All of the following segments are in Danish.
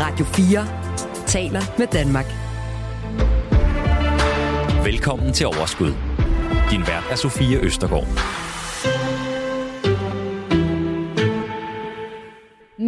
Radio 4 taler med Danmark. Velkommen til Overskud. Din vært er Sofie Østergaard.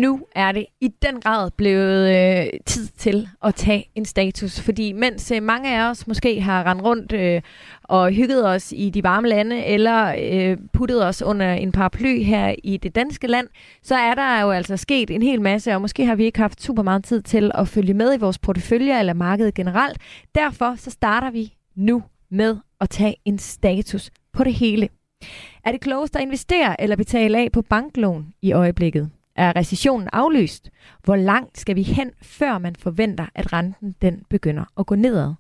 Nu er det i den grad blevet øh, tid til at tage en status, fordi mens øh, mange af os måske har rendt rundt øh, og hygget os i de varme lande, eller øh, puttet os under en paraply her i det danske land, så er der jo altså sket en hel masse, og måske har vi ikke haft super meget tid til at følge med i vores portefølje eller markedet generelt. Derfor så starter vi nu med at tage en status på det hele. Er det klogest at investere eller betale af på banklån i øjeblikket? Er recessionen aflyst? Hvor langt skal vi hen, før man forventer, at renten den begynder at gå nedad?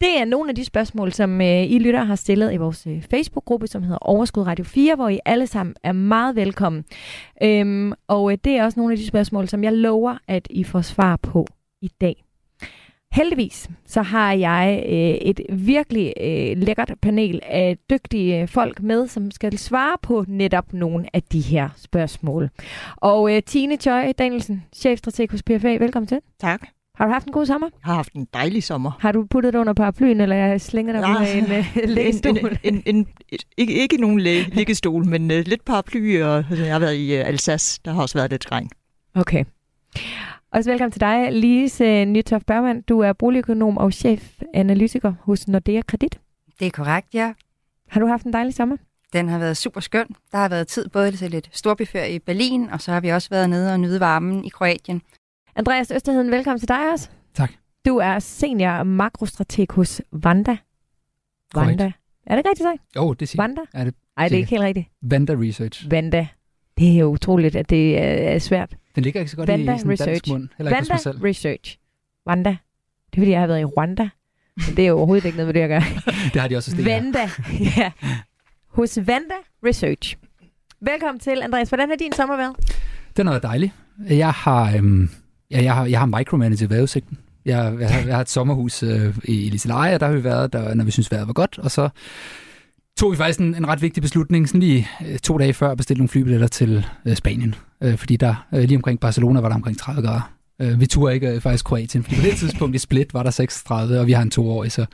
Det er nogle af de spørgsmål, som øh, I lytter har stillet i vores øh, Facebook-gruppe, som hedder Overskud Radio 4, hvor I alle sammen er meget velkommen. Øhm, og øh, det er også nogle af de spørgsmål, som jeg lover, at I får svar på i dag. Heldigvis så har jeg øh, et virkelig øh, lækkert panel af dygtige folk med, som skal svare på netop nogle af de her spørgsmål. Og øh, Tine Tøj Danielsen, chefstrateg hos PFA, velkommen til. Tak. Har du haft en god sommer? Jeg har haft en dejlig sommer. Har du puttet dig under paraplyen, eller jeg slænger dig ud af en uh, lægestol? En, en, en, en, ikke, ikke nogen læ- liggestol, men uh, lidt paraply, og jeg har været i uh, Alsace. Der har også været lidt regn. Okay. Også velkommen til dig, Lise Nytoft Bergman. Du er boligøkonom og chefanalytiker hos Nordea Kredit. Det er korrekt, ja. Har du haft en dejlig sommer? Den har været super skøn. Der har været tid både til lidt storbyferie i Berlin, og så har vi også været nede og nyde varmen i Kroatien. Andreas Østerheden, velkommen til dig også. Tak. Du er senior makrostrateg hos Vanda. Korrekt. Vanda. Er det rigtigt sagt? Jo, det siger Vanda? er det. Nej, det er ikke helt rigtigt. Vanda Research. Vanda. Det er jo utroligt, at det er svært. Den ligger ikke så godt Vanda i sådan en dansk Research. mund. Ikke hos Vanda mig selv. Research. Vanda. Det er fordi, jeg har været i Rwanda. Men det er jo overhovedet ikke noget med det at gøre. Det har de også. Vanda. ja. Hos Vanda Research. Velkommen til, Andreas. Hvordan har din sommer været? Den har været dejlig. Jeg har, øhm, ja, jeg har, jeg har micromanaget vejrudsigten. Jeg, jeg, har, jeg har et sommerhus øh, i Liseleje, og der har vi været, der, når vi synes vejret var godt, og så tog vi faktisk en, en ret vigtig beslutning, sådan lige øh, to dage før at bestille nogle flybilletter til øh, Spanien. Øh, fordi der øh, lige omkring Barcelona var der omkring 30 grader. Øh, vi turde ikke øh, faktisk Kroatien, fordi på det tidspunkt i Split var der 36, og vi har en toårig, så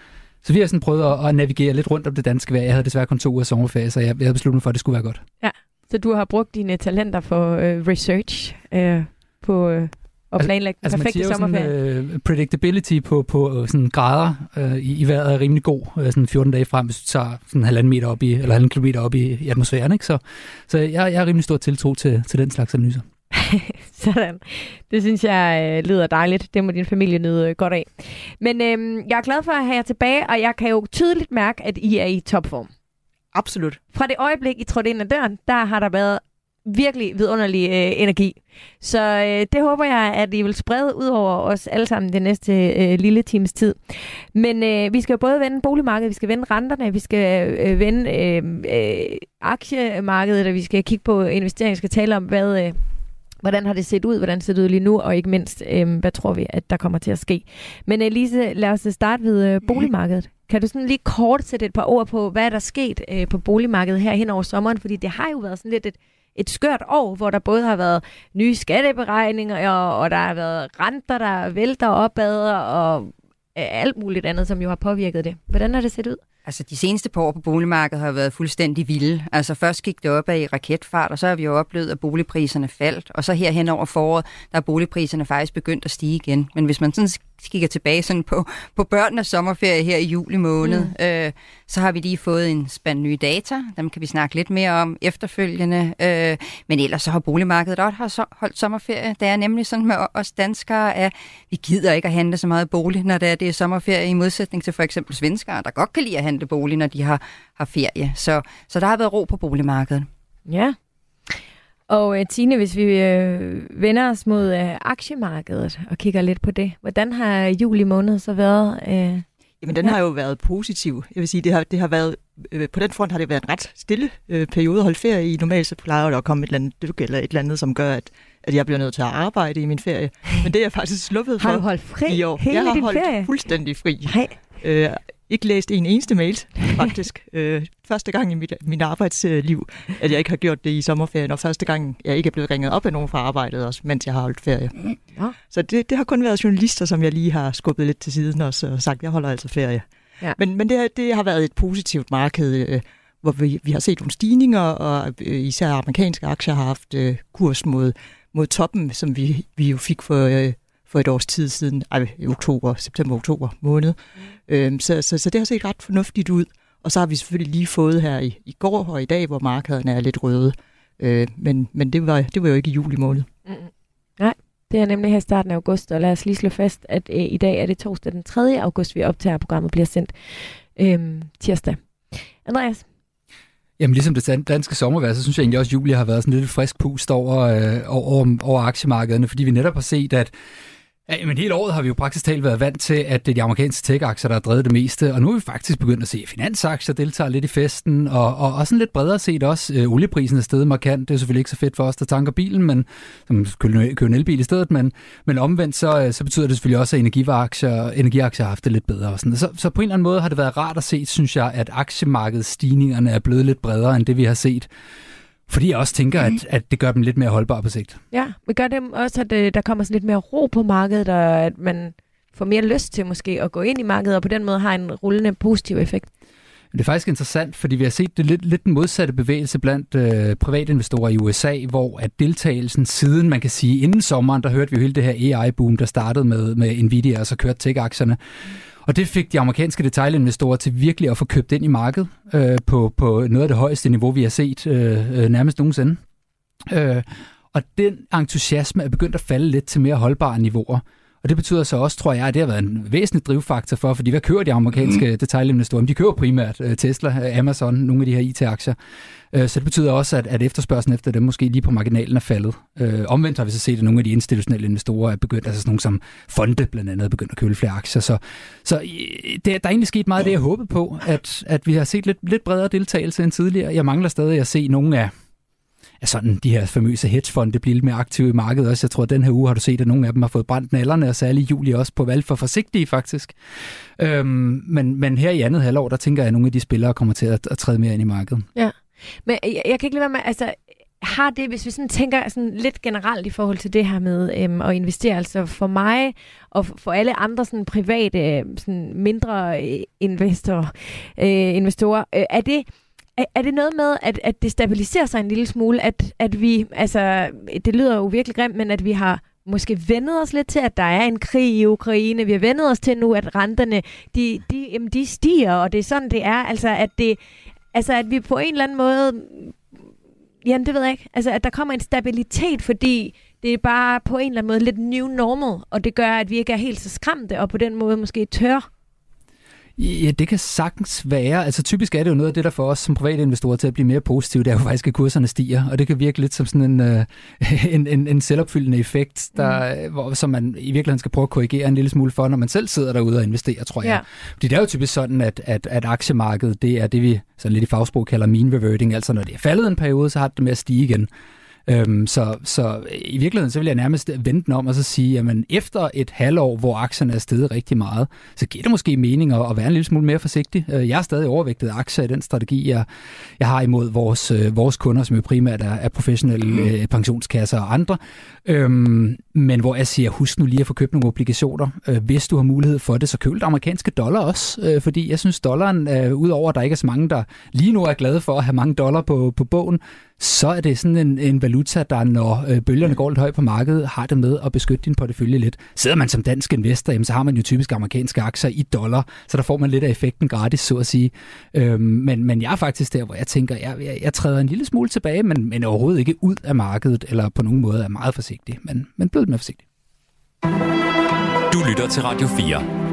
så vi har sådan prøvet at, at navigere lidt rundt om det danske vejr. Jeg havde desværre kun to uger sommerferie, så jeg, jeg havde besluttet mig for, at det skulle være godt. Ja, Så du har brugt dine talenter for øh, research øh, på øh, at planlægge den Altså man perfekte siger jo sommerferie. sådan, øh, predictability på, på øh, sådan grader øh, i, i vejret er rimelig god, øh, sådan 14 dage frem, hvis du tager sådan halvanden meter op i, eller halvanden kilometer op i, i atmosfæren. Ikke? Så, så jeg, jeg har rimelig stor tiltro til, til den slags analyser. Sådan. Det synes jeg øh, lyder dejligt. Det må din familie nyde øh, godt af. Men øh, jeg er glad for at have jer tilbage, og jeg kan jo tydeligt mærke, at I er i topform. Absolut. Fra det øjeblik, I trådte ind ad døren, der har der været virkelig vidunderlig øh, energi. Så øh, det håber jeg, at I vil sprede ud over os alle sammen det næste øh, lille times tid. Men øh, vi skal jo både vende boligmarkedet, vi skal vende renterne, vi skal øh, vende øh, øh, aktiemarkedet, og vi skal kigge på investeringer, vi skal tale om, hvad... Øh, Hvordan har det set ud? Hvordan ser det ud lige nu? Og ikke mindst, øh, hvad tror vi, at der kommer til at ske? Men Elise, lad os starte ved øh, boligmarkedet. Kan du sådan lige kort sætte et par ord på, hvad er der sket øh, på boligmarkedet her hen over sommeren? Fordi det har jo været sådan lidt et, et skørt år, hvor der både har været nye skatteberegninger, og, og der har været renter, der vælter opad, og øh, alt muligt andet, som jo har påvirket det. Hvordan har det set ud? Altså, de seneste par år på boligmarkedet har været fuldstændig vilde. Altså, først gik det op i raketfart, og så har vi jo oplevet, at boligpriserne faldt. Og så her hen over foråret, der er boligpriserne faktisk begyndt at stige igen. Men hvis man sådan kigger tilbage sådan på, på børnenes sommerferie her i juli måned, mm. øh, så har vi lige fået en spand nye data. Dem kan vi snakke lidt mere om efterfølgende. Øh, men ellers så har boligmarkedet også holdt sommerferie. Det er nemlig sådan med os danskere, at vi gider ikke at handle så meget bolig, når det er, det er sommerferie, i modsætning til for eksempel svenskere, der godt kan lide at handle bolig, når de har, har ferie. Så, så der har været ro på boligmarkedet. Ja. Og uh, Tine, hvis vi uh, vender os mod uh, aktiemarkedet og kigger lidt på det, hvordan har juli måned så været? Uh, Jamen, den har jo været positiv. Jeg vil sige, det har, det har været, øh, på den front har det været en ret stille øh, periode at holde ferie i. Normalt så plejer der at komme et eller andet dyk eller et eller andet, som gør, at, at jeg bliver nødt til at arbejde i min ferie. Men det er jeg faktisk sluppet for har du holdt fri i år. hele jeg har din holdt ferie? fuldstændig fri. Nej. Øh, ikke læst en eneste mail, faktisk. øh, første gang i mit, mit arbejdsliv, at jeg ikke har gjort det i sommerferien, og første gang, jeg ikke er blevet ringet op af nogen fra arbejdet, også, mens jeg har holdt ferie. Ja. Så det, det har kun været journalister, som jeg lige har skubbet lidt til siden også, og sagt, jeg holder altså ferie. Ja. Men, men det, det har været et positivt marked, øh, hvor vi, vi har set nogle stigninger, og øh, især amerikanske aktier har haft øh, kurs mod, mod toppen, som vi, vi jo fik for, øh, for et års tid siden, ej, i oktober, september-oktober måned. Mm. Øhm, så, så, så det har set ret fornuftigt ud. Og så har vi selvfølgelig lige fået her i, i går og i dag, hvor markederne er lidt røde. Øh, men men det, var, det var jo ikke i juli måned. Mm. Nej, det er nemlig her i starten af august, og lad os lige slå fast, at øh, i dag er det torsdag den 3. august, vi optager, programmet bliver sendt øh, tirsdag. Andreas? Jamen ligesom det danske sommervejr, så synes jeg egentlig også, at juli har været sådan lidt frisk pust over, øh, over, over aktiemarkederne, fordi vi netop har set, at Ja, men hele året har vi jo praktisk talt været vant til, at det er de amerikanske tech-aktier, der har drevet det meste, og nu er vi faktisk begyndt at se, at finansaktier deltager lidt i festen, og, og, og sådan lidt bredere set også, øh, olieprisen er stedet markant, det er selvfølgelig ikke så fedt for os, der tanker bilen, men som køber en elbil i stedet, men, men omvendt så, øh, så betyder det selvfølgelig også, at energiaktier, energiaktier har haft det lidt bedre. Og sådan. Så, så på en eller anden måde har det været rart at se, synes jeg, at aktiemarkedsstigningerne er blevet lidt bredere, end det vi har set fordi jeg også tænker, at, at det gør dem lidt mere holdbare på sigt. Ja, vi gør det også, at øh, der kommer sådan lidt mere ro på markedet, og at man får mere lyst til måske at gå ind i markedet, og på den måde har en rullende positiv effekt. Det er faktisk interessant, fordi vi har set det lidt, lidt den modsatte bevægelse blandt øh, privatinvestorer i USA, hvor at deltagelsen siden, man kan sige, inden sommeren, der hørte vi jo hele det her AI-boom, der startede med, med Nvidia, og så kørte tech-aktierne. Og det fik de amerikanske detailinvestorer til virkelig at få købt ind i markedet øh, på, på noget af det højeste niveau, vi har set øh, øh, nærmest nogensinde. Øh, og den entusiasme er begyndt at falde lidt til mere holdbare niveauer. Og det betyder så også, tror jeg, at det har været en væsentlig drivfaktor for, fordi hvad kører de amerikanske mm. detailinvestorer? De kører primært uh, Tesla, uh, Amazon, nogle af de her IT-aktier. Uh, så det betyder også, at, at efterspørgselen efter dem måske lige på marginalen er faldet. Omvendt har vi så set, at nogle af de institutionelle investorer er begyndt, altså sådan nogle som fonde blandt andet, er begyndt at købe flere aktier. Så, så det, der er egentlig sket meget af det, jeg håbede på, at, at vi har set lidt, lidt bredere deltagelse end tidligere. Jeg mangler stadig at se nogle af at sådan de her famøse hedgefonde bliver lidt mere aktive i markedet også. Jeg tror, at den her uge har du set, at nogle af dem har fået brændt nallerne, og særligt i juli også på valg for forsigtige faktisk. Øhm, men, men her i andet halvår, der tænker jeg, at nogle af de spillere kommer til at, at træde mere ind i markedet. Ja, men jeg, jeg kan ikke lade være med, altså har det, hvis vi sådan tænker sådan lidt generelt i forhold til det her med øhm, at investere, altså for mig og for alle andre sådan private, øhm, sådan mindre øh, investorer, øh, investorer øh, er det er, er det noget med, at, at det stabiliserer sig en lille smule, at, at vi, altså, det lyder jo virkelig grimt, men at vi har måske vendet os lidt til, at der er en krig i Ukraine. Vi har vendet os til nu, at renterne, de, de, jamen, de stiger, og det er sådan, det er. Altså, at, det, altså, at vi på en eller anden måde, jamen det ved jeg ikke, altså, at der kommer en stabilitet, fordi det er bare på en eller anden måde lidt new normal, og det gør, at vi ikke er helt så skræmte, og på den måde måske tør Ja, det kan sagtens være. Altså typisk er det jo noget af det, der får os som private investorer til at blive mere positive, det er jo faktisk, at kurserne stiger, og det kan virke lidt som sådan en, uh, en, en, en selvopfyldende effekt, der, mm. hvor, som man i virkeligheden skal prøve at korrigere en lille smule for, når man selv sidder derude og investerer, tror jeg. Ja. Fordi det er jo typisk sådan, at, at, at aktiemarkedet, det er det, vi sådan lidt i fagsprog kalder mean reverting, altså når det er faldet en periode, så har det med at stige igen. Øhm, så, så i virkeligheden, så vil jeg nærmest vente den om og så sige, at efter et halvår, hvor aktierne er steget rigtig meget, så giver det måske mening at, at være en lille smule mere forsigtig. Øh, jeg er stadig overvægtet aktier i den strategi, jeg, jeg har imod vores, øh, vores kunder, som jo primært er, er professionelle mm. øh, pensionskasser og andre. Øhm, men hvor jeg siger, husk nu lige at få købt nogle obligationer. Øh, hvis du har mulighed for det, så køb det amerikanske dollar også. Øh, fordi jeg synes, dollaren, øh, udover at der ikke er så mange, der lige nu er glade for at have mange dollar på, på bogen, så er det sådan en, en valuta, der når øh, bølgerne går lidt højt på markedet, har det med at beskytte din portefølje lidt. Sidder man som dansk investor, jamen, så har man jo typisk amerikanske aktier i dollar, så der får man lidt af effekten gratis, så at sige. Øhm, men, men jeg er faktisk der, hvor jeg tænker, jeg, jeg, jeg træder en lille smule tilbage, men, men overhovedet ikke ud af markedet, eller på nogen måde er meget forsigtig, men, men blevet mere forsigtig. Du lytter til Radio 4.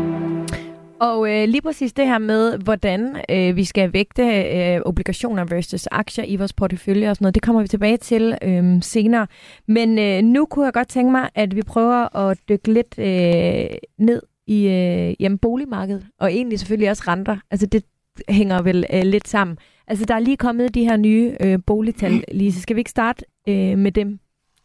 Og øh, lige præcis det her med, hvordan øh, vi skal vægte øh, obligationer versus aktier i vores portefølje og sådan noget, det kommer vi tilbage til øh, senere. Men øh, nu kunne jeg godt tænke mig, at vi prøver at dykke lidt øh, ned i øh, jamen, boligmarkedet, og egentlig selvfølgelig også renter. Altså det hænger vel øh, lidt sammen. Altså der er lige kommet de her nye øh, boligtal, Lise. Skal vi ikke starte øh, med dem?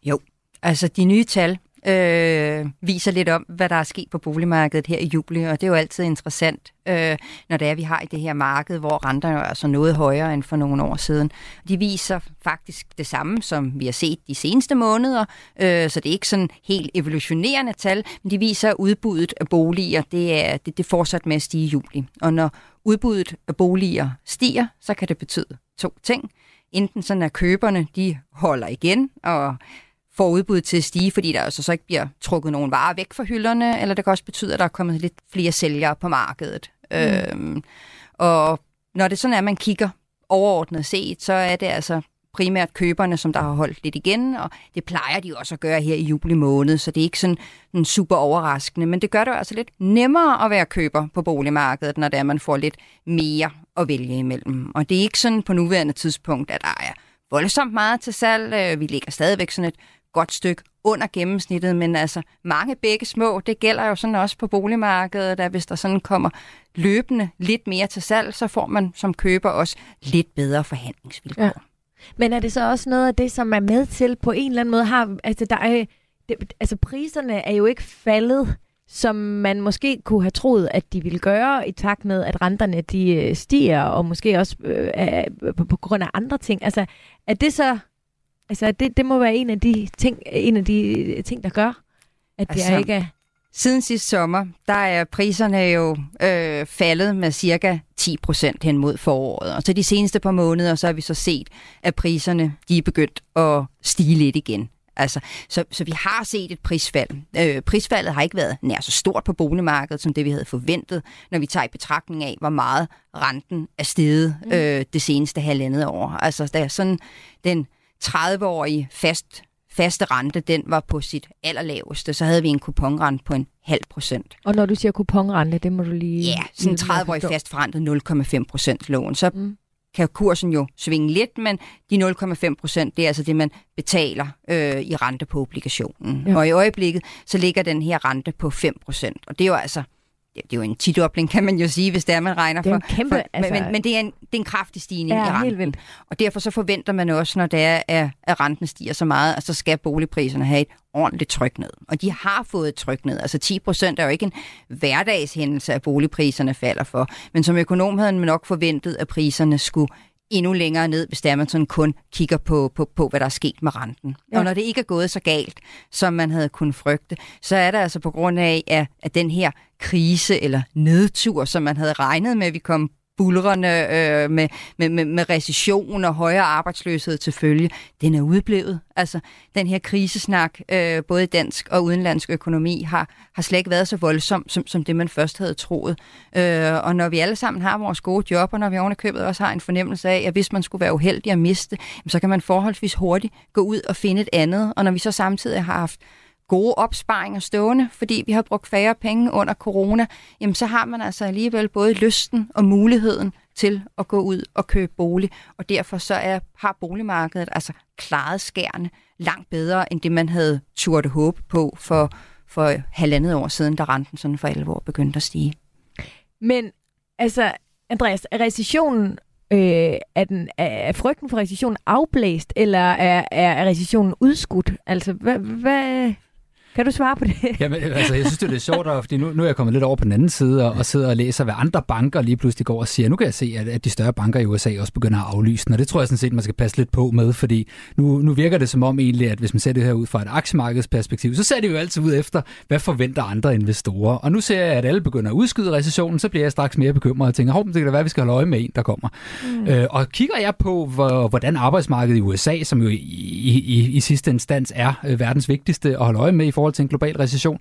Jo, altså de nye tal, øh, viser lidt om, hvad der er sket på boligmarkedet her i juli, og det er jo altid interessant, øh, når det er, vi har i det her marked, hvor renterne er altså noget højere end for nogle år siden. De viser faktisk det samme, som vi har set de seneste måneder, øh, så det er ikke sådan helt evolutionerende tal, men de viser, at udbuddet af boliger, det er det, det fortsat med at stige i juli. Og når udbuddet af boliger stiger, så kan det betyde to ting. Enten sådan, at køberne de holder igen og får udbuddet til at stige, fordi der altså så ikke bliver trukket nogen varer væk fra hylderne, eller det kan også betyde, at der er kommet lidt flere sælgere på markedet. Mm. Øhm, og når det sådan er, at man kigger overordnet set, så er det altså primært køberne, som der har holdt lidt igen, og det plejer de også at gøre her i juli måned, så det er ikke sådan en super overraskende, men det gør det altså lidt nemmere at være køber på boligmarkedet, når det er, man får lidt mere at vælge imellem. Og det er ikke sådan på nuværende tidspunkt, at der er voldsomt meget til salg. Øh, vi ligger stadigvæk sådan et godt stykke under gennemsnittet, men altså mange begge små, det gælder jo sådan også på boligmarkedet, at hvis der sådan kommer løbende lidt mere til salg, så får man som køber også lidt bedre forhandlingsvilkår. Ja. Men er det så også noget af det, som er med til på en eller anden måde har, altså der er, det, altså priserne er jo ikke faldet, som man måske kunne have troet, at de ville gøre, i takt med, at renterne de øh, stiger, og måske også øh, på, på grund af andre ting. Altså, er det så Altså, det, det må være en af de ting, en af de ting der gør, at det altså, er ikke er... Siden sidste sommer, der er priserne jo øh, faldet med cirka 10 procent hen mod foråret. Og så de seneste par måneder, så har vi så set, at priserne de er begyndt at stige lidt igen. Altså, så, så vi har set et prisfald. Øh, prisfaldet har ikke været nær så stort på boligmarkedet, som det vi havde forventet, når vi tager i betragtning af, hvor meget renten er steget mm. øh, det seneste halvandet år. Altså, der er sådan den 30-årige fast, faste rente, den var på sit allerlaveste. Så havde vi en kuponrente på en halv procent. Og når du siger kuponrente, det må du lige... Ja, sådan en 30-årig fastforrentet 0,5 procent lån. Så mm. kan kursen jo svinge lidt, men de 0,5 procent, det er altså det, man betaler øh, i rente på obligationen. Ja. Og i øjeblikket, så ligger den her rente på 5 procent. Og det er jo altså det er jo en tidobling, kan man jo sige, hvis det er, man regner det er for. Kæmpe, for altså... men, men det, er en, det er en kraftig stigning ja, i renten. Helt vildt. Og derfor så forventer man også, når det er, at, at renten stiger så meget, at så skal boligpriserne have et ordentligt tryk ned. Og de har fået et tryk ned. Altså 10 procent er jo ikke en hverdagshændelse, at boligpriserne falder for. Men som økonom havde man nok forventet, at priserne skulle endnu længere ned, hvis der man sådan kun kigger på, på, på, hvad der er sket med renten. Ja. Og når det ikke er gået så galt, som man havde kunnet frygte, så er det altså på grund af, at, at den her krise eller nedtur, som man havde regnet med, at vi kom bulrende øh, med, med, med, med recession og højere arbejdsløshed til følge, den er udblevet. Altså, den her krisesnak, øh, både i dansk og udenlandsk økonomi, har, har slet ikke været så voldsom, som, som det man først havde troet. Øh, og når vi alle sammen har vores gode job, og når vi ovenikøbet også har en fornemmelse af, at hvis man skulle være uheldig at miste, så kan man forholdsvis hurtigt gå ud og finde et andet. Og når vi så samtidig har haft gode opsparinger stående, fordi vi har brugt færre penge under corona, jamen så har man altså alligevel både lysten og muligheden til at gå ud og købe bolig, og derfor så er, har boligmarkedet altså klaret skærne langt bedre, end det man havde turt håbe på for, for halvandet år siden, da renten sådan for alvor begyndte at stige. Men altså, Andreas, er recessionen Øh, er, den, er frygten for recessionen afblæst, eller er, er, er recessionen udskudt? Altså, hvad, hvad, kan du svare på det? Jamen, altså, jeg synes, det er sjovt, fordi nu, nu er jeg kommet lidt over på den anden side og, og sidder og læser, hvad andre banker lige pludselig går og siger. Nu kan jeg se, at, at de større banker i USA også begynder at aflyse den, og det tror jeg sådan set, man skal passe lidt på med, fordi nu, nu virker det som om egentlig, at hvis man ser det her ud fra et aktiemarkedsperspektiv, så ser det jo altid ud efter, hvad forventer andre investorer. Og nu ser jeg, at alle begynder at udskyde recessionen, så bliver jeg straks mere bekymret og tænker, hov, det kan da være, at vi skal holde øje med en, der kommer. Mm. Øh, og kigger jeg på, hvor, hvordan arbejdsmarkedet i USA, som jo i, i, i, i sidste instans er øh, verdens vigtigste at holde øje med i forhold til en global recession,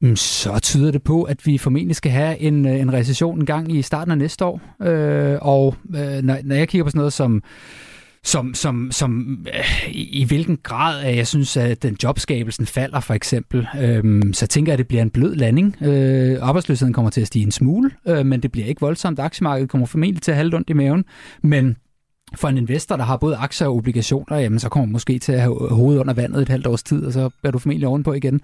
mm, så tyder det på, at vi formentlig skal have en, øh, en recession en gang i starten af næste år. Øh, og øh, når, når jeg kigger på sådan noget som som, som, som øh, i, i hvilken grad at jeg synes, at den jobskabelsen falder for eksempel, øh, så tænker jeg, at det bliver en blød landing. Øh, arbejdsløsheden kommer til at stige en smule, øh, men det bliver ikke voldsomt. Aktiemarkedet kommer formentlig til at have ondt i maven, men for en investor, der har både aktier og obligationer, jamen så kommer man måske til at have hovedet under vandet et halvt års tid, og så er du formentlig ovenpå igen.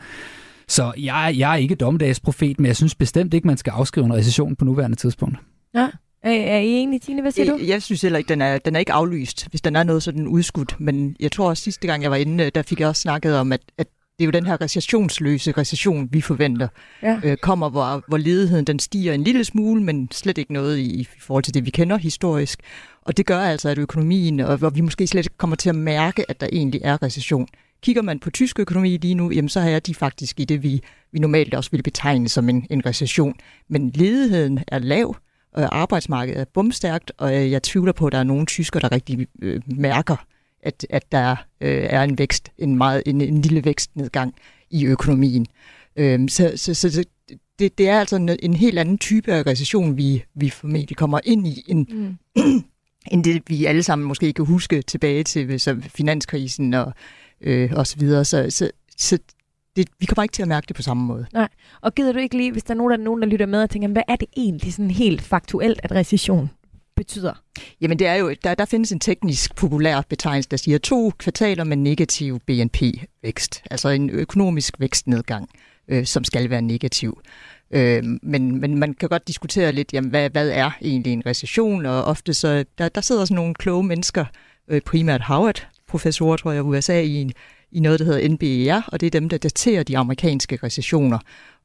Så jeg, jeg er ikke dommedagsprofet, men jeg synes bestemt ikke, man skal afskrive en recession på nuværende tidspunkt. Ja. Er I enige, Tine? Hvad siger jeg, du? Jeg synes heller ikke, den er, den er ikke aflyst, hvis den er noget sådan udskudt. Men jeg tror også, sidste gang jeg var inde, der fik jeg også snakket om, at, at det er jo den her recessionsløse recession, vi forventer, Ja. øh, kommer, hvor, hvor ledigheden den stiger en lille smule, men slet ikke noget i, i forhold til det, vi kender historisk. Og det gør altså, at økonomien, og hvor vi måske slet ikke kommer til at mærke, at der egentlig er recession. Kigger man på tysk økonomi lige nu, jamen så er de faktisk i det, vi, vi normalt også vil betegne som en, en recession. Men ledigheden er lav, og arbejdsmarkedet er bumstærkt, og øh, jeg tvivler på, at der er nogle tysker, der rigtig øh, mærker, at, at der øh, er en vækst, en, meget, en, en lille vækstnedgang i økonomien. Øhm, så så, så, det, det er altså en, en helt anden type af recession, vi, vi formentlig kommer ind i, end, Mm. end det, vi alle sammen måske kan huske tilbage til så finanskrisen og, øh, og så videre. Så, så, så det, vi kommer ikke til at mærke det på samme måde. Og gider du ikke lige, hvis der er nogen, der, nogen, der lytter med og tænker, hvad er det egentlig sådan helt faktuelt, at recession betyder? Jamen det er jo, der, der findes en teknisk populær betegnelse, der siger to kvartaler med negativ BNP-vækst, altså en økonomisk vækstnedgang, øh, som skal være negativ. Øh, men, men man kan godt diskutere lidt, jamen, hvad, hvad er egentlig en recession, og ofte så, der, der sidder sådan nogle kloge mennesker, øh, primært Howard-professorer, tror jeg, i USA, i, en, i noget, der hedder NBER, og det er dem, der daterer de amerikanske recessioner.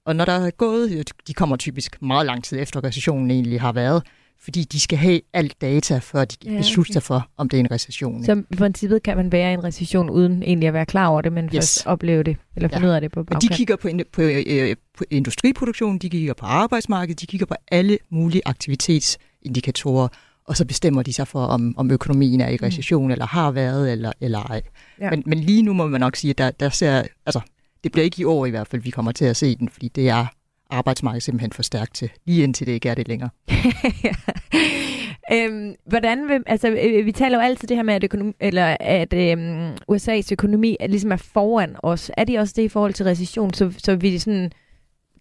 Og når der er gået, de kommer typisk meget lang tid efter recessionen egentlig har været, fordi de skal have alt data, før de Ja, ja, beslutter okay. sig for, om det er en recession. ikke? Så i princippet kan man være i en recession uden egentlig at være klar over det, men yes. Først opleve det, eller finde Ja. ud af det på Og de bagkant. kigger på, på, øh, på industriproduktion, de kigger på arbejdsmarkedet, de kigger på alle mulige aktivitetsindikatorer, og så bestemmer de sig for, om, om økonomien er i recession, mm. eller har været, eller, eller ej. Ja. Men, men lige nu må man nok sige, at der, der ser, altså, det bliver ikke i år i hvert fald, vi kommer til at se den, fordi det er arbejdsmarkedet simpelthen for stærkt til, lige indtil det ikke er det længere. øhm, hvordan vil, altså, øh, vi taler jo altid det her med, at, økonomi, eller at øhm, USA's økonomi er, ligesom er foran os. Er de også det i forhold til recession, så, så vi sådan,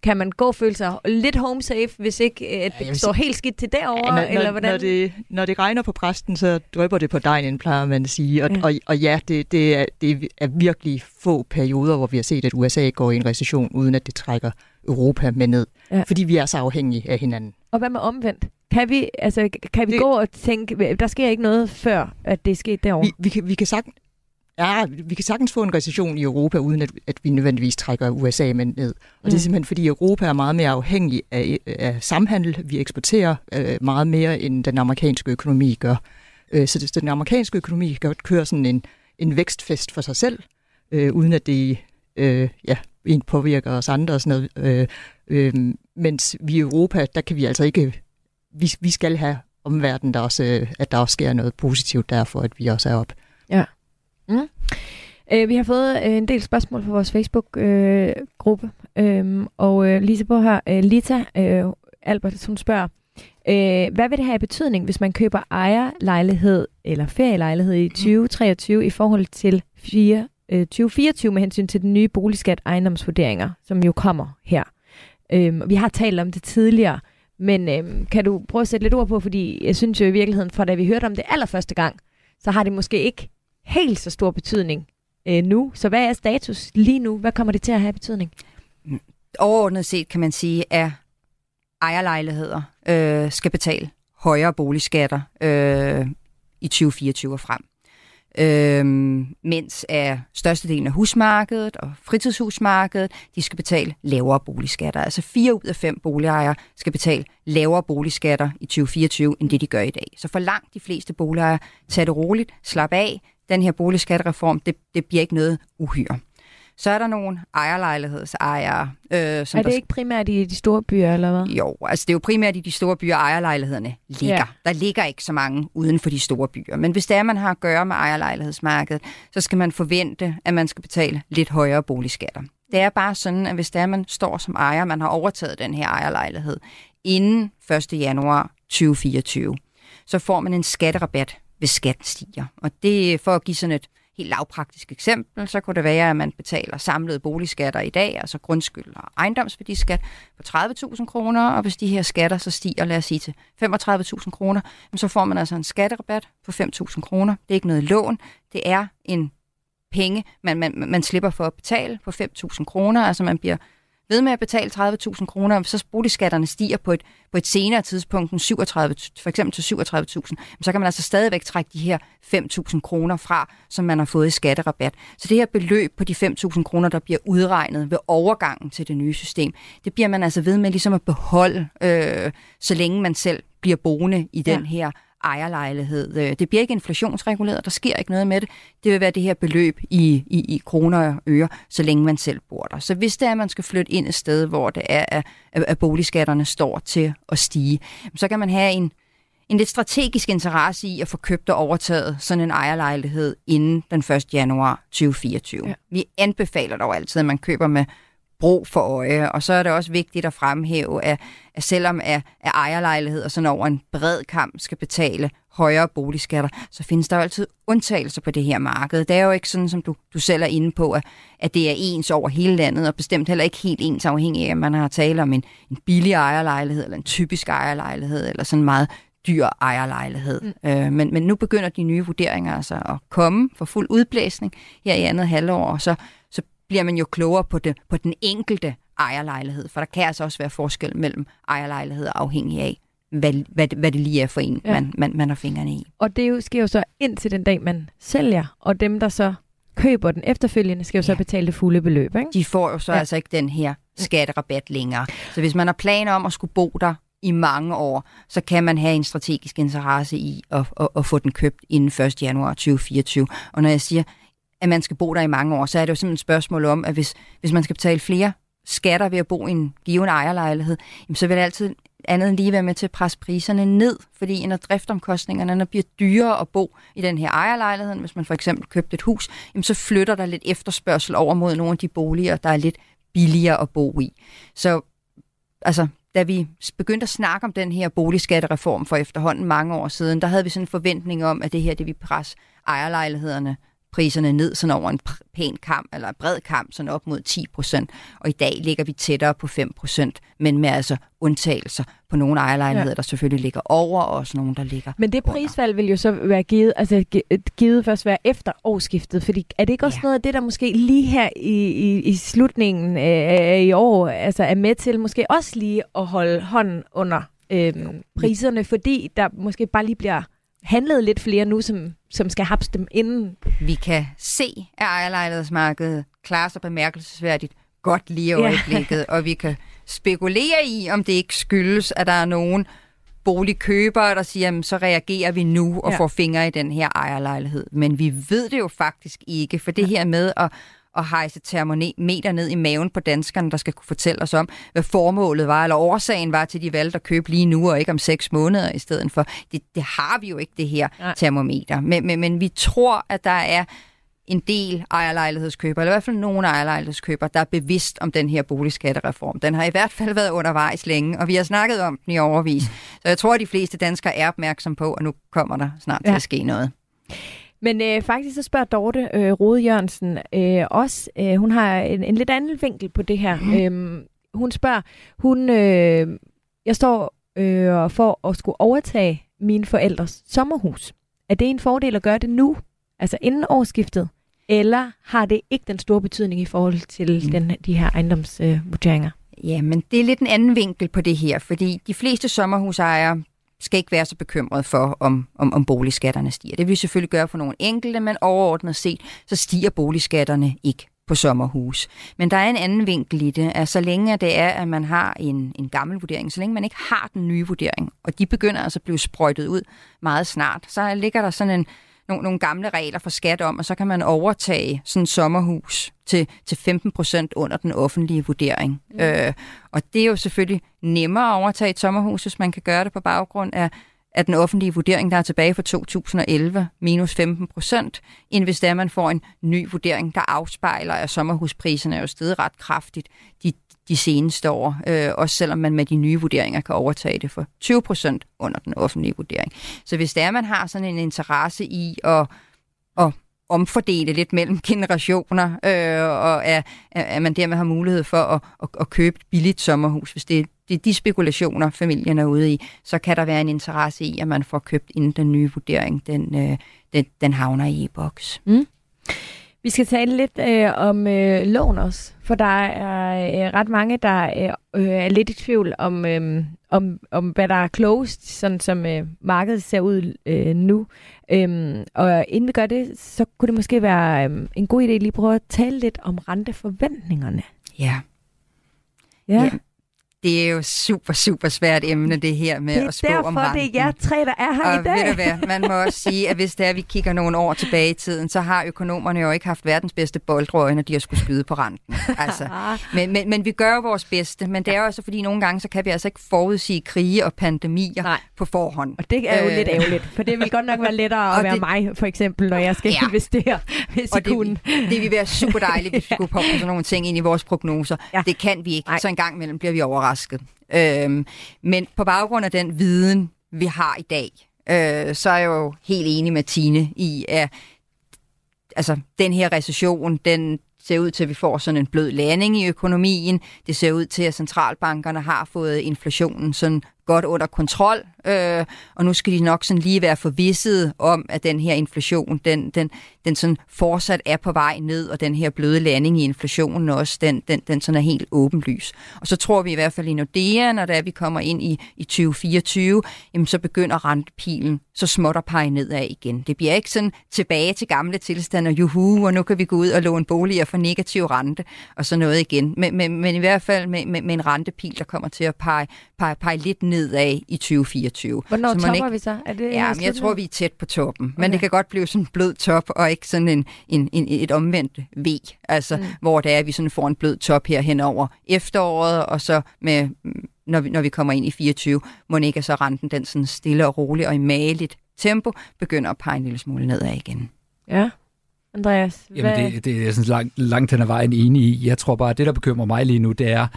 kan man gå og føle sig lidt home safe, hvis ikke øh, at det står helt skidt til derovre, når, eller hvordan? når, det, når det regner på præsten, så drøber det på dejen, plejer man at sige. Og Ja. ja, og, og ja det, det, er, det er virkelig få perioder, hvor vi har set, at USA går i en recession, uden at det trækker Europa med ned. Ja. Fordi vi er så afhængige af hinanden. Og hvad med omvendt? Kan vi, altså, kan vi det... Gå og tænke, der sker ikke noget før, at det er sket derovre? Vi, vi, kan, vi, kan sagtens, ja, vi kan sagtens få en recession i Europa, uden at, at vi nødvendigvis trækker USA med ned. Og mm. det Mm. er simpelthen, fordi Europa er meget mere afhængig af, af samhandel. Vi eksporterer øh, meget mere, end den amerikanske økonomi gør. Øh, så, det, så den amerikanske økonomi kan godt køre sådan en, en vækstfest for sig selv, øh, uden at det øh, ja, en påvirker os andre og sådan noget. Øh, øh, mens vi i Europa, der kan vi altså ikke... Vi, vi skal have omverdenen, der også, øh, at der også sker noget positivt derfor, at vi også er op. Øh, vi har fået øh, en del spørgsmål på vores Facebook-gruppe, øh, og øh, lige så på her, øh, Lita øh, Albert, hun spørger, øh, hvad vil det have i betydning, hvis man køber ejerlejlighed eller ferielejlighed i 2023 i forhold til 4, øh, 2024 med hensyn til den nye boligskat ejendomsvurderinger, som jo kommer her? Øh, vi har talt om det tidligere, men øh, kan du prøve at sætte lidt ord på, fordi jeg synes jo i virkeligheden, fra da vi hørte om det allerførste gang, så har det måske ikke helt så stor betydning øh, nu. Så hvad er status lige nu? Hvad kommer det til at have betydning? Overordnet set kan man sige, at ejerlejligheder øh, skal betale højere boligskatter øh, i 2024 og frem. Øh, mens er størstedelen af husmarkedet og fritidshusmarkedet, de skal betale lavere boligskatter. Altså fire ud af fem boligejere skal betale lavere boligskatter i 2024, end det de gør i dag. Så for langt de fleste boligejere, tag det roligt, slap af. Den her boligskattereform, det, det bliver ikke noget uhyre. Så er der nogle ejerlejlighedsejere, øh, som er det der ikke primært i de store byer, eller hvad? jo, altså det er jo primært i de store byer, ejerlejlighederne ligger. Ja. Der ligger ikke så mange uden for de store byer. Men hvis det er, man har at gøre med ejerlejlighedsmarkedet, så skal man forvente, at man skal betale lidt højere boligskatter. Det er bare sådan, at hvis det er, man står som ejer, man har overtaget den her ejerlejlighed inden 1. januar 2024, så får man en skatterabat, hvis skatten stiger. Og det er for at give sådan et helt lavpraktisk eksempel, så kunne det være, at man betaler samlede boligskatter i dag, altså grundskyld og ejendomsværdiskat på 30.000 kroner, og hvis de her skatter så stiger, lad os sige til 35.000 kroner, så får man altså en skatterabat på 5.000 kroner. Det er ikke noget lån, det er en penge, man, man, man slipper for at betale på 5.000 kroner, altså man bliver ved med at betale 30.000 kroner, så boligskatterne stiger på et, på et senere tidspunkt, 37, for eksempel til 37.000, så kan man altså stadigvæk trække de her 5.000 kroner fra, som man har fået i skatterabat. Så det her beløb på de 5.000 kroner, der bliver udregnet ved overgangen til det nye system, det bliver man altså ved med ligesom at beholde, øh, så længe man selv bliver boende i den ja. her ejerlejlighed. Øh, det bliver ikke inflationsreguleret, der sker ikke noget med det. Det vil være det her beløb i, i, i kroner og øre, så længe man selv bor der. Så hvis det er, at man skal flytte ind et sted, hvor det er, at, at boligskatterne står til at stige, så kan man have en, en lidt strategisk interesse i at få købt og overtaget sådan en ejerlejlighed inden den 1. januar 2024. Ja. Vi anbefaler dog altid, at man køber med brug for øje. Og så er det også vigtigt at fremhæve, at, at selvom at, at ejerlejligheder sådan over en bred kamp skal betale højere boligskatter, så findes der jo altid undtagelser på det her marked. Det er jo ikke sådan, som du, du selv er inde på, at, at det er ens over hele landet, og bestemt heller ikke helt ens afhængig af, at man har tale om en, en billig ejerlejlighed, eller en typisk ejerlejlighed, eller sådan meget dyr ejerlejlighed. Mm. Øh, men, men nu begynder de nye vurderinger altså at komme for fuld udblæsning her i andet halvår, og så bliver man jo klogere på, det, på den enkelte ejerlejlighed, for der kan altså også være forskel mellem ejerlejligheder afhængig af, hvad, hvad, hvad det lige er for en, ja. man, man, man har fingrene i. Og det jo, sker jo så ind til den dag, man sælger, og dem, der så køber den efterfølgende, skal jo så ja. betale det fulde beløb. Ikke? De får jo så ja. altså ikke den her skatterabat længere. Så hvis man har planer om at skulle bo der i mange år, så kan man have en strategisk interesse i at, at, at få den købt inden 1. januar 2024. Og når jeg siger, at man skal bo der i mange år, så er det jo simpelthen et spørgsmål om, at hvis, hvis man skal betale flere skatter ved at bo i en given ejerlejlighed, jamen så vil det altid andet end lige være med til at presse priserne ned, fordi når driftomkostningerne når bliver dyrere at bo i den her ejerlejlighed, hvis man for eksempel købte et hus, jamen så flytter der lidt efterspørgsel over mod nogle af de boliger, der er lidt billigere at bo i. Så altså, da vi begyndte at snakke om den her boligskattereform for efterhånden mange år siden, der havde vi sådan en forventning om, at det her det vi presse ejerlejlighederne priserne ned sådan over en pæn kamp, eller en bred kamp, sådan op mod 10 procent. Og i dag ligger vi tættere på 5 procent, men med altså undtagelser på nogle ejerlejligheder, ja. der selvfølgelig ligger over, og også nogle, der ligger Men det prisfald vil jo så være givet, altså givet først være efter årsskiftet, fordi er det ikke også ja. noget af det, der måske lige her i, i, i slutningen af i år, altså er med til måske også lige at holde hånden under øhm, priserne, fordi der måske bare lige bliver handlet lidt flere nu, som, som skal have dem inden. Vi kan se, at ejerlejlighedsmarkedet klarer sig bemærkelsesværdigt godt lige i øjeblikket, ja. og vi kan spekulere i, om det ikke skyldes, at der er nogen boligkøbere, der siger, jamen, så reagerer vi nu og ja. får fingre i den her ejerlejlighed. Men vi ved det jo faktisk ikke, for det her med at at hejse termometer ned i maven på danskerne, der skal kunne fortælle os om, hvad formålet var, eller årsagen var til, de valgte at købe lige nu, og ikke om seks måneder i stedet for. Det, det har vi jo ikke, det her Nej. termometer. Men, men, men vi tror, at der er en del ejerlejlighedskøbere, eller i hvert fald nogle ejerlejlighedskøbere, der er bevidst om den her boligskattereform. Den har i hvert fald været undervejs længe, og vi har snakket om den i overvis. Så jeg tror, at de fleste danskere er opmærksom på, at nu kommer der snart ja. til at ske noget. Men øh, faktisk så spørger Dorte øh, Rode Jørgensen øh, også, øh, hun har en, en lidt anden vinkel på det her. Mm. Øh, hun spørger, hun, øh, jeg står øh, for at skulle overtage mine forældres sommerhus. Er det en fordel at gøre det nu, altså inden årsskiftet? Eller har det ikke den store betydning i forhold til mm. den, de her ejendomsvurderinger? Øh, ja, men det er lidt en anden vinkel på det her, fordi de fleste sommerhusejere skal ikke være så bekymret for, om, om, om boligskatterne stiger. Det vil vi selvfølgelig gøre for nogle enkelte, men overordnet set, så stiger boligskatterne ikke på sommerhus. Men der er en anden vinkel i det, at så længe det er, at man har en, en gammel vurdering, så længe man ikke har den nye vurdering, og de begynder altså at blive sprøjtet ud meget snart, så ligger der sådan en, nogle, nogle gamle regler for skat om, og så kan man overtage sådan et sommerhus til, til 15 procent under den offentlige vurdering. Mm. Øh, og det er jo selvfølgelig nemmere at overtage et sommerhus, hvis man kan gøre det på baggrund af, af den offentlige vurdering, der er tilbage fra 2011, minus 15 procent, end hvis der man får en ny vurdering, der afspejler, at sommerhuspriserne er jo steget ret kraftigt de, de seneste år, øh, også selvom man med de nye vurderinger kan overtage det for 20 procent under den offentlige vurdering. Så hvis der man har sådan en interesse i at, at omfordele lidt mellem generationer, øh, og at, at man dermed har mulighed for at, at, at købe et billigt sommerhus, hvis det det er de spekulationer, familien er ude i, så kan der være en interesse i, at man får købt inden den nye vurdering, den, øh, den, den havner i e-boks. Mm. Vi skal tale lidt øh, om øh, lån også, for der er øh, ret mange, der øh, er lidt i tvivl om, øh, om, om hvad der er klogest, sådan som øh, markedet ser ud øh, nu. Øhm, og inden vi gør det, så kunne det måske være øh, en god idé lige at prøve at tale lidt om renteforventningerne. Ja. Ja. ja. Det er jo super, super svært emne, det her med det er at spå derfor, om renten. det er jer tre, der er her og i dag. ved du hvad, man må også sige, at hvis det er, vi kigger nogle år tilbage i tiden, så har økonomerne jo ikke haft verdens bedste boldrøje, når de har skulle skyde på renten. Altså, men, men, men vi gør jo vores bedste, men det er jo også fordi nogle gange, så kan vi altså ikke forudsige krige og pandemier Nej. på forhånd. Og det er jo Øh. lidt ærgerligt, for det vil godt nok være lettere at Og være det- mig, for eksempel, når jeg skal Ja. investere, hvis Og jeg det, kunne. det vil være super dejligt, hvis vi kunne poppe sådan nogle ting ind i vores prognoser. Ja. Det kan vi ikke, Nej. så en gang imellem bliver vi overrasket. Øhm, men på baggrund af den viden, vi har i dag, øh, så er jeg jo helt enig med Tine i, at altså, den her recession, den ser ud til, at vi får sådan en blød landing i økonomien. Det ser ud til, at centralbankerne har fået inflationen sådan godt under kontrol, øh, og nu skal de nok sådan lige være forvisset om, at den her inflation, den, den, den sådan fortsat er på vej ned, og den her bløde landing i inflationen også, den, den, den sådan er helt åbenlys. Og så tror vi i hvert fald i Nordea, når det er, vi kommer ind i, i 2024, jamen så begynder rentepilen så småt at pege nedad igen. Det bliver ikke sådan tilbage til gamle tilstande, juhu, og nu kan vi gå ud og låne boliger for negativ rente, og så noget igen. Men, men, men i hvert fald med, med, med en rentepil, der kommer til at pege, pege, pege lidt nedad i 2024. Hvornår Så topper ikke- vi så? Er det Ja, men jeg tror, vi er tæt på toppen. Men Okay. det kan godt blive sådan en blød top, og ikke sådan en, en, en, et omvendt V. Altså, Mm. hvor det er, at vi sådan får en blød top her hen over efteråret, og så med, når, vi, når vi kommer ind i 24, må ikke så renten den sådan stille og roligt og i mageligt tempo begynder at pege en lille smule nedad igen. Ja. Andreas, Jamen, hvad? det, det er jeg sådan langt, langt hen ad vejen enig i. Jeg tror bare, at det, der bekymrer mig lige nu, det er,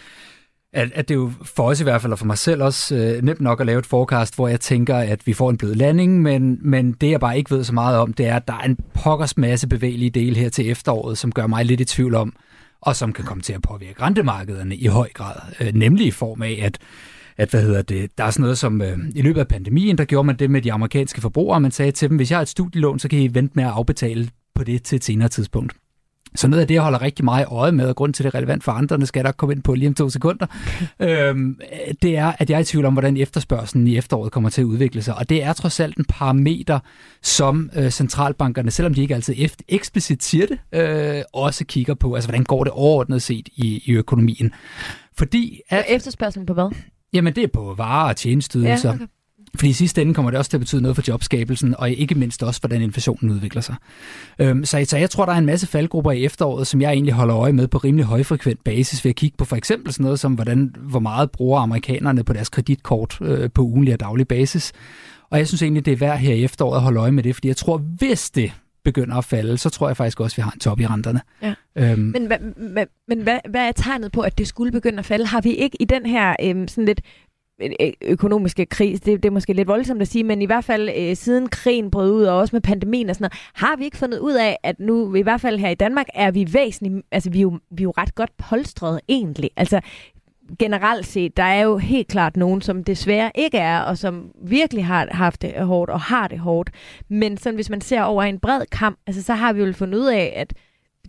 at, at det er jo for os i hvert fald, og for mig selv også, øh, nemt nok at lave et forecast, hvor jeg tænker, at vi får en blød landing, men, men det, jeg bare ikke ved så meget om, det er, at der er en pokkers masse bevægelige dele her til efteråret, som gør mig lidt i tvivl om, og som kan komme til at påvirke rentemarkederne i høj grad. Øh, nemlig i form af, at at hvad hedder det, der er sådan noget som øh, i løbet af pandemien, der gjorde man det med de amerikanske forbrugere, man sagde til dem, hvis jeg har et studielån, så kan I vente med at afbetale på det til et senere tidspunkt. Så noget af det, jeg holder rigtig meget øje med, og grund til det er relevant for andre, det skal jeg nok komme ind på lige om to sekunder, øhm, det er, at jeg er i tvivl om, hvordan efterspørgselen i efteråret kommer til at udvikle sig. Og det er trods alt en parameter, som øh, centralbankerne, selvom de ikke altid eksplicit siger det, øh, også kigger på. Altså, hvordan går det overordnet set i, i økonomien? Fordi at, Efterspørgselen på hvad? jamen, det er på varer og tjenesteydelser. okay. Fordi i sidste ende kommer det også til at betyde noget for jobskabelsen, og ikke mindst også, hvordan inflationen udvikler sig. Øhm, så, så jeg tror, der er en masse faldgrupper i efteråret, som jeg egentlig holder øje med på rimelig højfrekvent basis ved at kigge på for eksempel sådan noget som, hvordan, hvor meget bruger amerikanerne på deres kreditkort øh, på ugenlig og daglig basis. Og jeg synes egentlig, det er værd her i efteråret at holde øje med det, fordi jeg tror, hvis det begynder at falde, så tror jeg faktisk også, at vi har en top i renterne. Ja. Øhm, Men, hvad, men, men hvad, hvad er tegnet på, at det skulle begynde at falde? Har vi ikke i den her øhm, sådan lidt økonomiske krise, det, det er måske lidt voldsomt at sige, men i hvert fald øh, siden krigen brød ud, og også med pandemien og sådan noget, har vi ikke fundet ud af, at nu, i hvert fald her i Danmark, er vi væsentligt, altså vi er jo, vi er jo ret godt polstret egentlig. Altså generelt set, der er jo helt klart nogen, som desværre ikke er, og som virkelig har haft det hårdt, og har det hårdt. Men sådan, hvis man ser over en bred kamp, altså, så har vi jo fundet ud af, at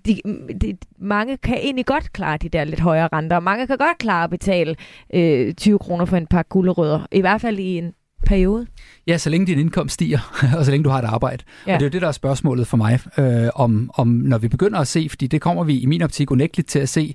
de, de, mange kan egentlig godt klare de der lidt højere renter, og mange kan godt klare at betale øh, 20 kroner for en par gulerødder, i hvert fald i en periode. Ja, så længe din indkomst stiger, og så længe du har et arbejde. Ja. Og det er jo det, der er spørgsmålet for mig, øh, om, om når vi begynder at se, fordi det kommer vi i min optik unægteligt til at se,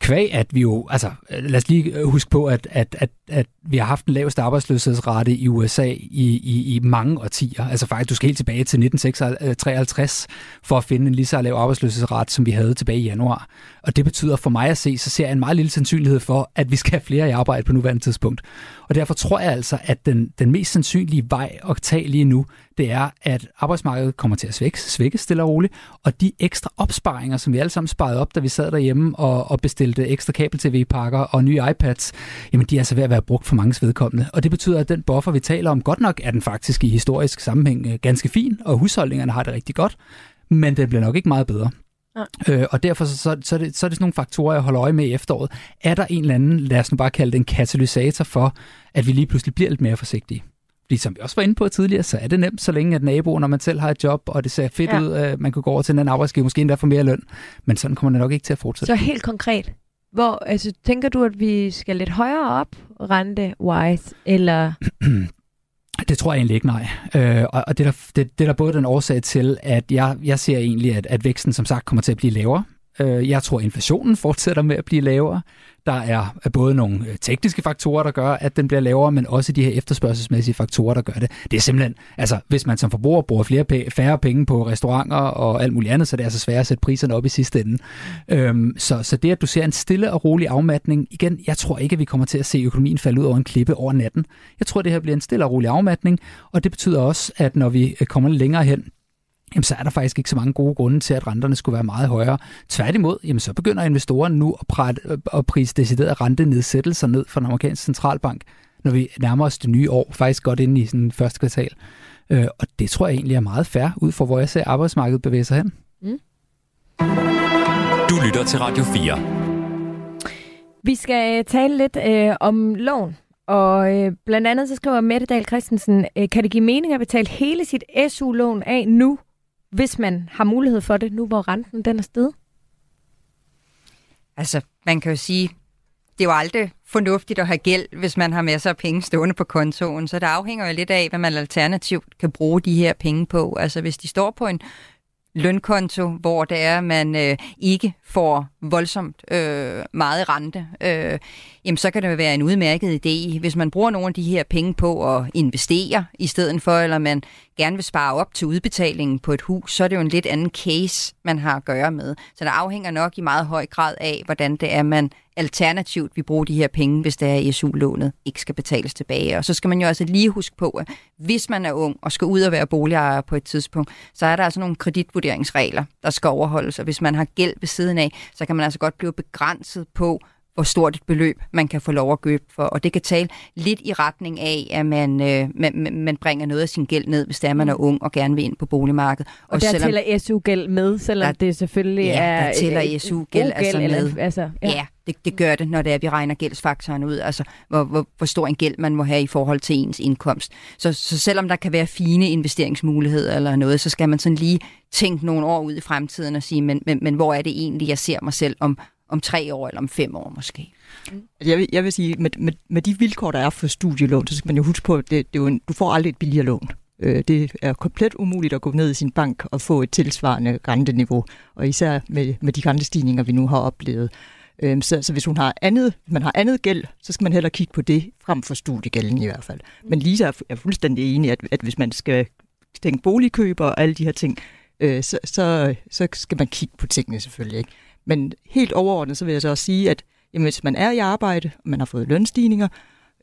kvæg at vi jo, altså lad os lige øh, huske på, at, at, at, at vi har haft den laveste arbejdsløshedsrate i USA i, i, i mange årtier. Altså faktisk, du skal helt tilbage til 1953 for at finde en lige så lav arbejdsløshedsrate, som vi havde tilbage i januar. Og det betyder for mig at se, så ser jeg en meget lille sandsynlighed for, at vi skal have flere i arbejde på nuværende tidspunkt. Og derfor tror jeg altså, at den, den mest sandsynlige vej at tage lige nu, det er, at arbejdsmarkedet kommer til at svække, svække stille og roligt, og de ekstra opsparinger, som vi alle sammen sparede op, da vi sad derhjemme og, og bestilte ekstra kabel-tv-pakker og nye iPads, jamen de er altså ved at være brugt for mange vedkommende. Og det betyder, at den buffer, vi taler om, godt nok er den faktisk i historisk sammenhæng øh, ganske fin, og husholdningerne har det rigtig godt, men den bliver nok ikke meget bedre. Øh, og derfor så, så, så, er det, så er det sådan nogle faktorer, jeg holder øje med i efteråret. Er der en eller anden, lad os nu bare kalde det en katalysator for, at vi lige pludselig bliver lidt mere forsigtige? Fordi som vi også var inde på tidligere, så er det nemt, så længe at naboen, når man selv har et job, og det ser fedt ja. ud, at man kan gå over til en anden arbejdsgiver, måske endda få mere løn. Men sådan kommer det nok ikke til at fortsætte. Så helt konkret, hvor, altså, tænker du, at vi skal lidt højere op rente-wise, eller... Det tror jeg egentlig ikke, nej. Øh, og og det, er der, det, det er der både den årsag til, at jeg, jeg ser egentlig, at, at væksten som sagt kommer til at blive lavere. Øh, jeg tror, inflationen fortsætter med at blive lavere. Der er både nogle øh, tekniske faktorer, der gør, at den bliver lavere, men også de her efterspørgselsmæssige faktorer, der gør det. Det er simpelthen, altså hvis man som forbruger bruger flere færre penge på restauranter og alt muligt andet, så det er altså svært at sætte priserne op i sidste ende. Øhm, så, så det, at du ser en stille og rolig afmatning, igen, jeg tror ikke, at vi kommer til at se økonomien falde ud over en klippe over natten. Jeg tror, det her bliver en stille og rolig afmatning, og det betyder også, at når vi øh, kommer længere hen, jamen så er der faktisk ikke så mange gode grunde til, at renterne skulle være meget højere. Tværtimod, jamen så begynder investorerne nu at, præt, at prise decideret rentenedsættelser ned fra den amerikanske centralbank, når vi nærmer os det nye år, faktisk godt ind i sådan første kvartal. Øh, og det tror jeg egentlig er meget fair, ud fra hvor jeg ser arbejdsmarkedet bevæge sig hen. Mm. Du lytter til Radio 4. Vi skal tale lidt øh, om lån. Og øh, blandt andet så skriver Mette Dahl Christensen, øh, kan det give mening at betale hele sit SU-lån af nu, hvis man har mulighed for det, nu hvor renten den er sted? Altså, man kan jo sige, det er jo aldrig fornuftigt at have gæld, hvis man har masser af penge stående på kontoen. Så det afhænger jo lidt af, hvad man alternativt kan bruge de her penge på. Altså, hvis de står på en lønkonto, hvor det er, at man øh, ikke får voldsomt øh, meget rente, øh, jamen så kan det være en udmærket idé, hvis man bruger nogle af de her penge på at investere i stedet for, eller man gerne vil spare op til udbetalingen på et hus, så er det jo en lidt anden case, man har at gøre med. Så det afhænger nok i meget høj grad af, hvordan det er, man alternativt vi bruger de her penge, hvis det er, at SU-lånet ikke skal betales tilbage. Og så skal man jo altså lige huske på, at hvis man er ung og skal ud og være boligejer på et tidspunkt, så er der altså nogle kreditvurderingsregler, der skal overholdes. Og hvis man har gæld ved siden af, så kan man altså godt blive begrænset på, hvor stort et beløb man kan få lov at købe for. Og det kan tale lidt i retning af, at man, øh, man, man bringer noget af sin gæld ned, hvis det er, man er ung og gerne vil ind på boligmarkedet. Og, og der selvom, tæller SU-gæld med, selvom der, det selvfølgelig ja, er... der tæller SU-gæld altså med. Eller, altså, ja. ja, det, det gør det, når det er, at vi regner gældsfaktoren ud, altså hvor, hvor, hvor stor en gæld man må have i forhold til ens indkomst. Så, så selvom der kan være fine investeringsmuligheder eller noget, så skal man sådan lige tænke nogle år ud i fremtiden og sige, men, men, men hvor er det egentlig, jeg ser mig selv om, om tre år eller om fem år måske. Altså, jeg, vil, jeg vil sige, med, med, med de vilkår, der er for studielån, så skal man jo huske på, at det, det er jo en, du får aldrig et billigere lån. Øh, det er komplet umuligt at gå ned i sin bank og få et tilsvarende renteniveau, og især med, med de rentestigninger, vi nu har oplevet. Øh, så, så hvis hun har andet, man har andet gæld, så skal man heller kigge på det frem for studiegælden i hvert fald. Men Lisa er, er fuldstændig enig, at, at hvis man skal tænke boligkøber og alle de her ting, øh, så, så, så skal man kigge på tingene selvfølgelig. Ikke? Men helt overordnet, så vil jeg så også sige, at jamen, hvis man er i arbejde, og man har fået lønstigninger,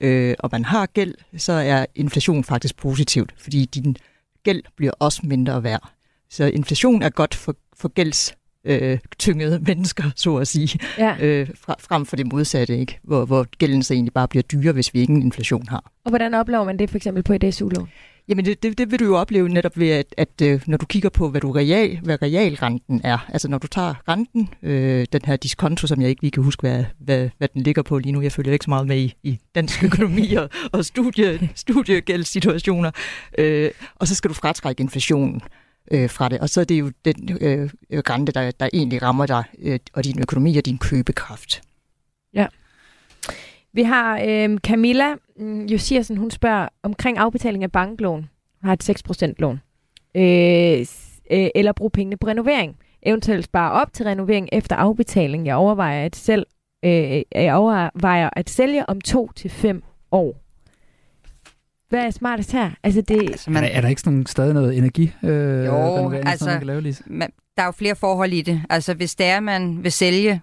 øh, og man har gæld, så er inflation faktisk positivt, fordi din gæld bliver også mindre værd. Så inflation er godt for, for gælds øh, tyngede mennesker, så at sige, ja. øh, fra, frem for det modsatte, ikke? Hvor, hvor gælden så egentlig bare bliver dyrere, hvis vi ingen inflation har. Og hvordan oplever man det for eksempel på et SU-lån? Jamen det, det, det vil du jo opleve netop ved, at, at øh, når du kigger på, hvad, du real, hvad realrenten er, altså når du tager renten, øh, den her diskonto, som jeg ikke lige kan huske, hvad, hvad, hvad den ligger på lige nu, jeg følger ikke så meget med i, i dansk økonomi og, og studie, studiegældssituationer, øh, og så skal du fratrække inflationen øh, fra det, og så er det jo den øh, øh rente, der, der egentlig rammer dig, øh, og din økonomi og din købekraft. Ja. Vi har øh, Camilla Josiersen, hun spørger omkring afbetaling af banklån. Har et 6% lån. Øh, øh, eller bruge pengene på renovering. Eventuelt spare op til renovering efter afbetaling. Jeg overvejer at, selv, øh, jeg overvejer at sælge om to til fem år. Hvad er smartest her? Altså, det... altså man... er, er der ikke sådan stadig noget energi? Øh, jo, altså, man kan lave, man, der er jo flere forhold i det. Altså, hvis det er, man vil sælge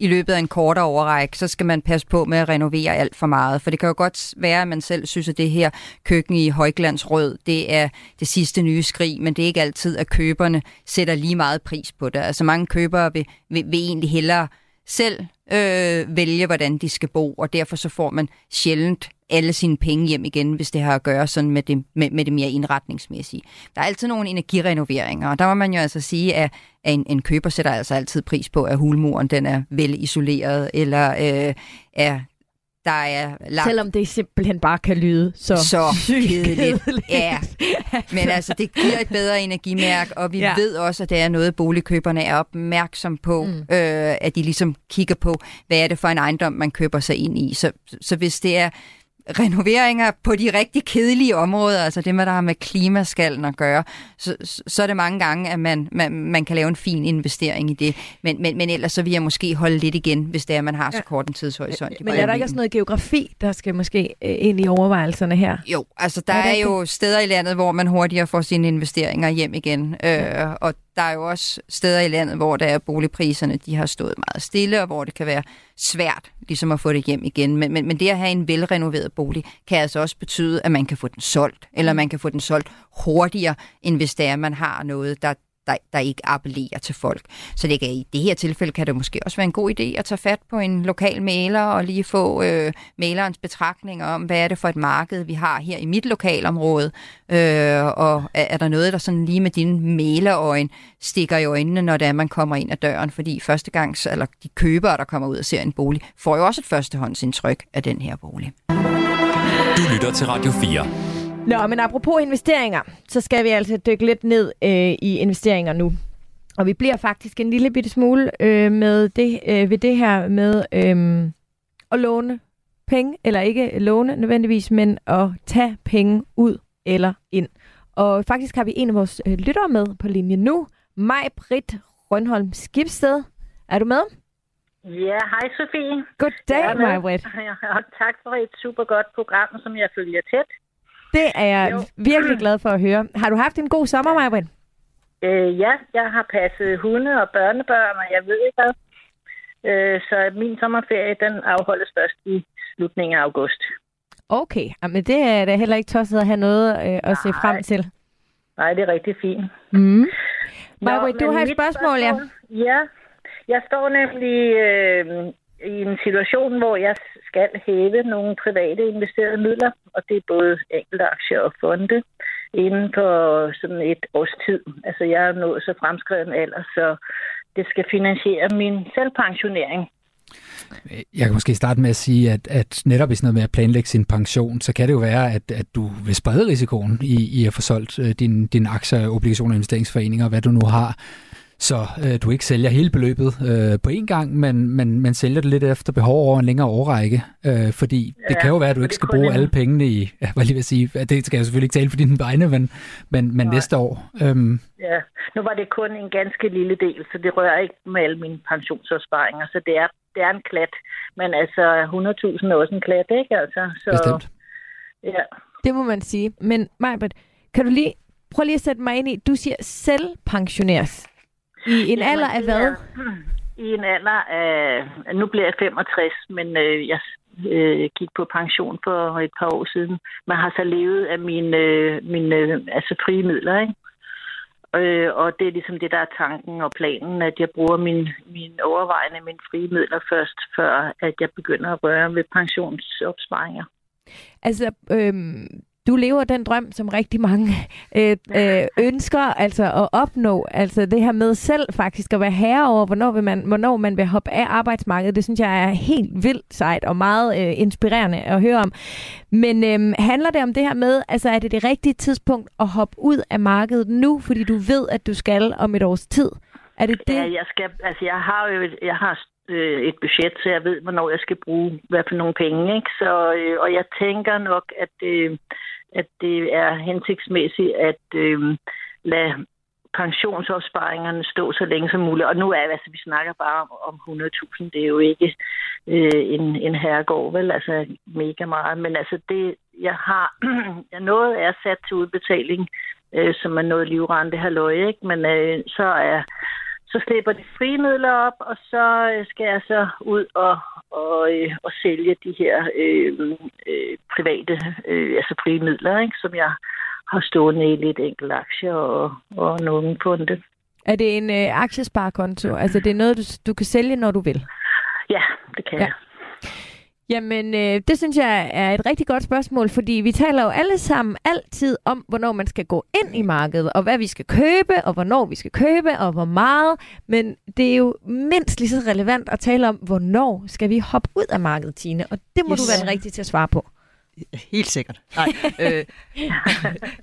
i løbet af en kortere overrække, så skal man passe på med at renovere alt for meget. For det kan jo godt være, at man selv synes, at det her køkken i højglandsrød, det er det sidste nye skrig, men det er ikke altid, at køberne sætter lige meget pris på det. Altså mange købere vil, vil, vil egentlig hellere selv øh, vælge, hvordan de skal bo, og derfor så får man sjældent alle sine penge hjem igen, hvis det har at gøre sådan med det, med, med det mere indretningsmæssige. Der er altid nogle energirenoveringer, og der må man jo altså sige, at, at en, en køber sætter altså altid pris på, at hulmuren den er vel isoleret, eller øh, er der er lagt... Selvom det simpelthen bare kan lyde så, så kedeligt. Ja, men altså, det giver et bedre energimærk, og vi Ja. ved også, at det er noget, boligkøberne er opmærksom på, mm. øh, at de ligesom kigger på, hvad er det for en ejendom, man køber sig ind i. Så, så hvis det er renoveringer på de rigtig kedelige områder, altså det, med, der har med klimaskallen at gøre, så, så- er det mange gange, at man, man, man kan lave en fin investering i det. Men, men, men ellers så vil jeg måske holde lidt igen, hvis det er, at man har så Ja. kort en tidshorisont. i Men er der ikke også noget geografi, der skal måske øh, ind i overvejelserne her? Jo, altså der Er er, det er jo steder i landet, hvor man hurtigere får sine investeringer hjem igen. Øh, og der er jo også steder i landet, hvor der er boligpriserne, de har stået meget stille, og hvor det kan være svært ligesom at få det hjem igen. Men, men, men det at have en velrenoveret bolig, kan altså også betyde, at man kan få den solgt, eller man kan få den solgt hurtigere, end hvis det er, at man har noget, der, der, der ikke appellerer til folk. Så det kan, i det her tilfælde kan det måske også være en god idé at tage fat på en lokal maler og lige få øh, malerens betragtninger om, hvad er det for et marked, vi har her i mit lokalområde, øh, og er, er der noget, der sådan lige med dine malerøjen stikker i øjnene, når det er, man kommer ind ad døren, fordi første gang, eller de købere, der kommer ud og ser en bolig, får jo også et førstehåndsindtryk af den her bolig. Du lytter til Radio 4. Nå, men apropos investeringer, så skal vi altså dykke lidt ned øh, i investeringer nu. Og vi bliver faktisk en lille bitte smule øh, med det, øh, ved det her med øh, at låne penge, eller ikke låne nødvendigvis, men at tage penge ud eller ind. Og faktisk har vi en af vores øh, lyttere med på linjen nu, Maj Britt Rønholm Skibsted. Er du med? Ja, hej Sofie. Goddag, Jeg er med. Maj Britt. Og tak for et super godt program, som jeg følger tæt. Det er jeg Jo. virkelig glad for at høre. Har du haft en god sommer, Maj Britt? Øh, ja, jeg har passet hunde og børnebørn, og jeg ved ikke hvad. Øh, så min sommerferie, den afholdes først i slutningen af august. Okay, men det er da heller ikke tosset at have noget øh, at se Nej. frem til. Nej, det er rigtig fint. Mm. Maja, du har et mit spørgsmål, ja. Ja, jeg står nemlig øh, i en situation, hvor jeg skal hæve nogle private investerede midler, og det er både enkelte aktier og fonde, inden for sådan et års tid. Altså, jeg er nået så fremskreden alder, så det skal finansiere min selvpensionering. Jeg kan måske starte med at sige, at, at netop i sådan noget med at planlægge sin pension, så kan det jo være, at, at du vil sprede risikoen i, i at få solgt øh, dine din, din aktier, obligationer og investeringsforeninger, hvad du nu har. Så øh, du ikke sælger hele beløbet øh, på én gang, men, men, men sælger det lidt efter behov over en længere årrække. Øh, fordi det Ja, kan jo være, at du ikke det skal bruge jeg- alle pengene i, ja, hvad lige vil sige, det skal jeg selvfølgelig ikke tale for dine vegne, men, men, men Nej. næste år. Øhm, Ja, nu var det kun en ganske lille del, så det rører ikke med alle mine pensionsopsparinger, så det er, det er en klat. Men altså, 100.000 er også en klat, ikke? Altså, så, bestemt. Ja. Det må man sige. Men Majbert, kan du lige prøve lige at sætte mig ind i, du siger selvpensioneres. I en Jamen, alder af hvad? I en alder af... Nu bliver jeg 65, men øh, jeg øh, gik på pension for et par år siden. Man har så levet af mine, øh, mine øh, altså frie midler, ikke? Øh, og det er ligesom det, der er tanken og planen, at jeg bruger min, min overvejende mine frie midler først, før at jeg begynder at røre ved pensionsopsparinger. Altså, øhm, du lever den drøm, som rigtig mange øh, øh, ønsker altså at opnå. Altså det her med selv faktisk at være herre over, hvornår, vil man, hvornår man vil hoppe af arbejdsmarkedet. Det synes jeg er helt vildt sejt og meget øh, inspirerende at høre om. Men øhm, handler det om det her med, altså er det det rigtige tidspunkt at hoppe ud af markedet nu, fordi du ved, at du skal om et års tid? Er det det? Ja, jeg skal, altså jeg har jo et, jeg har øh, et budget, så jeg ved, hvornår jeg skal bruge hvad for nogle penge, ikke? Så, øh, og jeg tænker nok, at, øh, at det er hensigtsmæssigt at øh, lade pensionsopsparingerne stå så længe som muligt. Og nu er altså, vi snakker bare om, om 100.000. Det er jo ikke øh, en, en herregård, vel? Altså mega meget. Men altså det, jeg har, jeg noget er sat til udbetaling, øh, som er noget livrente halløj, ikke? Men øh, så er så slipper de frie midler op, og så øh, skal jeg så ud og, og, øh, og sælge de her øh, øh, private, øh, altså frie midler, ikke? som jeg har stående i lidt enkelte aktier og, og nogle funde. Er det en øh, aktiesparekonto? Altså det er noget, du, du kan sælge, når du vil? Ja, det kan ja. jeg. Jamen, øh, det synes jeg er et rigtig godt spørgsmål, fordi vi taler jo alle sammen altid om, hvornår man skal gå ind i markedet, og hvad vi skal købe, og hvornår vi skal købe, og hvor meget. Men det er jo mindst lige så relevant at tale om, hvornår skal vi hoppe ud af markedet, Tine. Og det må yes. du være den rigtige til at svare på. Helt sikkert. Nej, øh,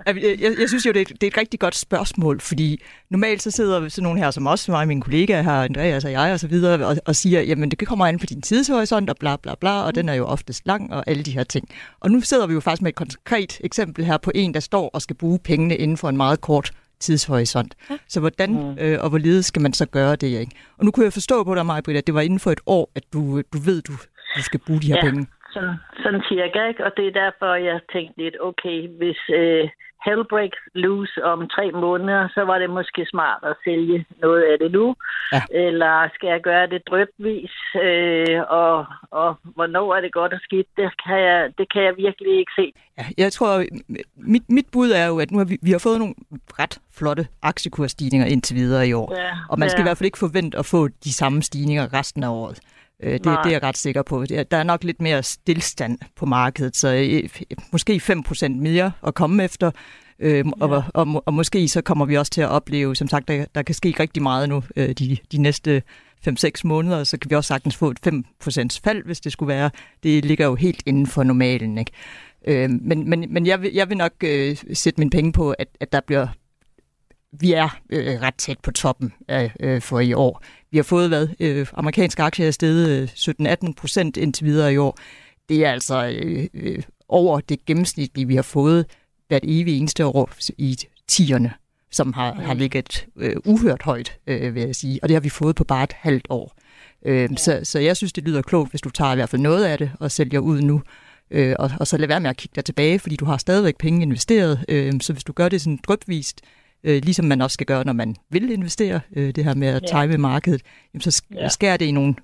jeg, jeg, jeg synes jo, det er, det er et rigtig godt spørgsmål, fordi normalt så sidder sådan nogle her som os, mig og mine kollegaer her, Andreas og jeg og så videre, og, og siger, jamen det kommer an på din tidshorisont og bla bla bla, og den er jo oftest lang og alle de her ting. Og nu sidder vi jo faktisk med et konkret eksempel her på en, der står og skal bruge pengene inden for en meget kort tidshorisont. Ja. Så hvordan mm. øh, og hvorledes skal man så gøre det? Ikke? Og nu kunne jeg forstå på dig, Maja, at det var inden for et år, at du, du ved, du, du skal bruge de her ja. penge. Sådan, sådan cirka, ikke? Og det er derfor, jeg tænkte lidt, okay, hvis øh, hell breaks loose om tre måneder, så var det måske smart at sælge noget af det nu. Ja. Eller skal jeg gøre det drøbvis? Øh, og, og hvornår er det godt og skidt? Det kan jeg, det kan jeg virkelig ikke se. Ja, jeg tror, mit, mit bud er jo, at nu har vi, vi har fået nogle ret flotte aktiekursstigninger indtil videre i år. Ja, og man skal ja. i hvert fald ikke forvente at få de samme stigninger resten af året. Øh, det, det er jeg ret sikker på. Der er nok lidt mere stillstand på markedet, så øh, måske 5% mere at komme efter. Øhm, ja. og, og, og måske så kommer vi også til at opleve, som sagt, der, der kan ske rigtig meget nu øh, de, de næste 5-6 måneder, så kan vi også sagtens få et 5% fald, hvis det skulle være. Det ligger jo helt inden for normalen. Ikke? Øh, men men, men jeg, vil, jeg vil nok øh, sætte mine penge på, at, at der bliver vi er øh, ret tæt på toppen af, øh, for i år. Vi har fået, hvad, øh, amerikanske aktier er steget øh, 17-18 procent indtil videre i år. Det er altså øh, øh, over det gennemsnitlige, vi har fået hvert evig eneste år i tierne, som har, har ligget øh, uhørt højt, øh, vil jeg sige. Og det har vi fået på bare et halvt år. Øh, ja. så, så jeg synes, det lyder klogt, hvis du tager i hvert fald noget af det og sælger ud nu. Øh, og, og så lad være med at kigge dig tilbage, fordi du har stadigvæk penge investeret. Øh, så hvis du gør det sådan drøbvist, øh, ligesom man også skal gøre, når man vil investere, øh, det her med at time ja. markedet, jamen så ja. skærer det i nogle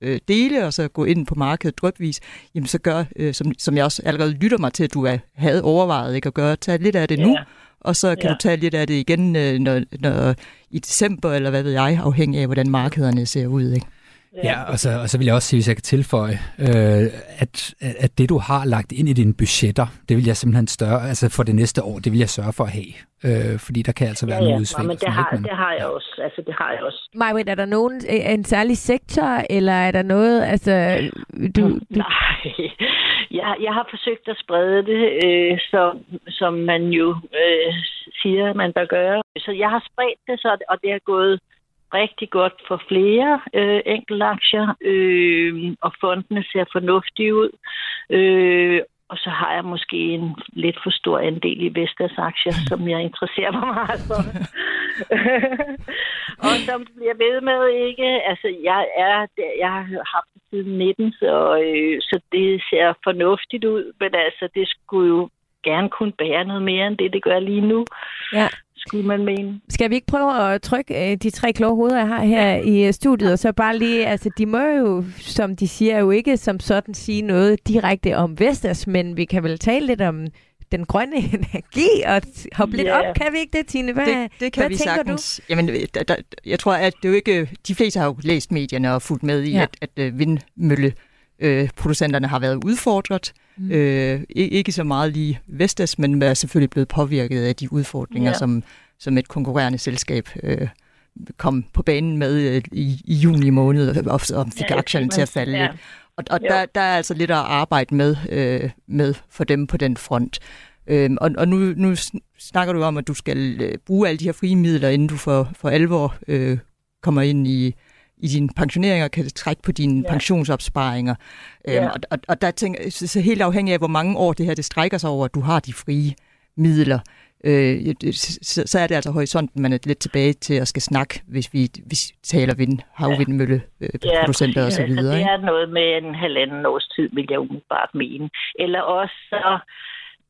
øh, dele, og så gå ind på markedet drøbvis, jamen så gør, øh, som, som jeg også allerede lytter mig til, at du er, havde overvejet ikke at gøre, tage lidt af det ja. nu, og så kan ja. du tage lidt af det igen øh, når, når, i december, eller hvad ved jeg, afhængig af, hvordan markederne ser ud. Ikke? Ja, og så, og så vil jeg også sige, hvis jeg kan tilføje, øh, at, at det, du har lagt ind i dine budgetter, det vil jeg simpelthen større, altså for det næste år, det vil jeg sørge for at have. Øh, fordi der kan altså være ja, ja. nogle udsving. Ja, men det har, det har jeg også. Altså, det har jeg også. Majwit, er der nogen, øh, en særlig sektor, eller er der noget, altså... Du, du... Nej, jeg, jeg har forsøgt at sprede det, øh, som, som man jo øh, siger, man bør gøre. Så jeg har spredt det, så, og det er gået rigtig godt for flere øh, enkeltaktier, øh, og fondene ser fornuftige ud. Øh, og så har jeg måske en lidt for stor andel i Vestas aktier, som jeg interesserer mig meget for. og som bliver ved med, ikke? Altså, jeg, er, jeg har haft det siden 19, så, øh, så det ser fornuftigt ud, men altså, det skulle jo gerne kunne bære noget mere end det, det gør lige nu. Ja skulle man mene. Skal vi ikke prøve at trykke øh, de tre kloge hoveder, jeg har her i øh, studiet, og så bare lige, altså de må jo, som de siger, jo ikke som sådan sige noget direkte om Vestas, men vi kan vel tale lidt om den grønne energi og hoppe yeah. lidt op. Kan vi ikke det, Tine? Hvad, det, det kan hvad vi tænker sagtens. Du? Jamen, der, der, jeg tror, at det jo ikke... De fleste har jo læst medierne og fulgt med i, ja. at, at øh, vindmølle øh, producenterne har været udfordret. Mm. Øh, ikke så meget lige Vestas, men er selvfølgelig blevet påvirket af de udfordringer, ja. som, som et konkurrerende selskab øh, kom på banen med øh, i, i juni måned, og, og fik ja, aktierne til at falde ja. lidt. Og, og der, der er altså lidt at arbejde med, øh, med for dem på den front. Øhm, og og nu, nu snakker du om, at du skal øh, bruge alle de her frie midler, inden du for, for alvor øh, kommer ind i, i dine pensioneringer, kan trække på dine ja. pensionsopsparinger. Øhm, ja. og, og, og der tænker så, så helt afhængig af, hvor mange år det her det strækker sig over, at du har de frie midler, øh, så, så er det altså horisonten, man er lidt tilbage til at skal snakke, hvis vi, hvis vi taler vind, havvindmølle, øh, ja, så videre. Altså, det er noget med en halvanden års tid, vil jeg umiddelbart mene. Eller også så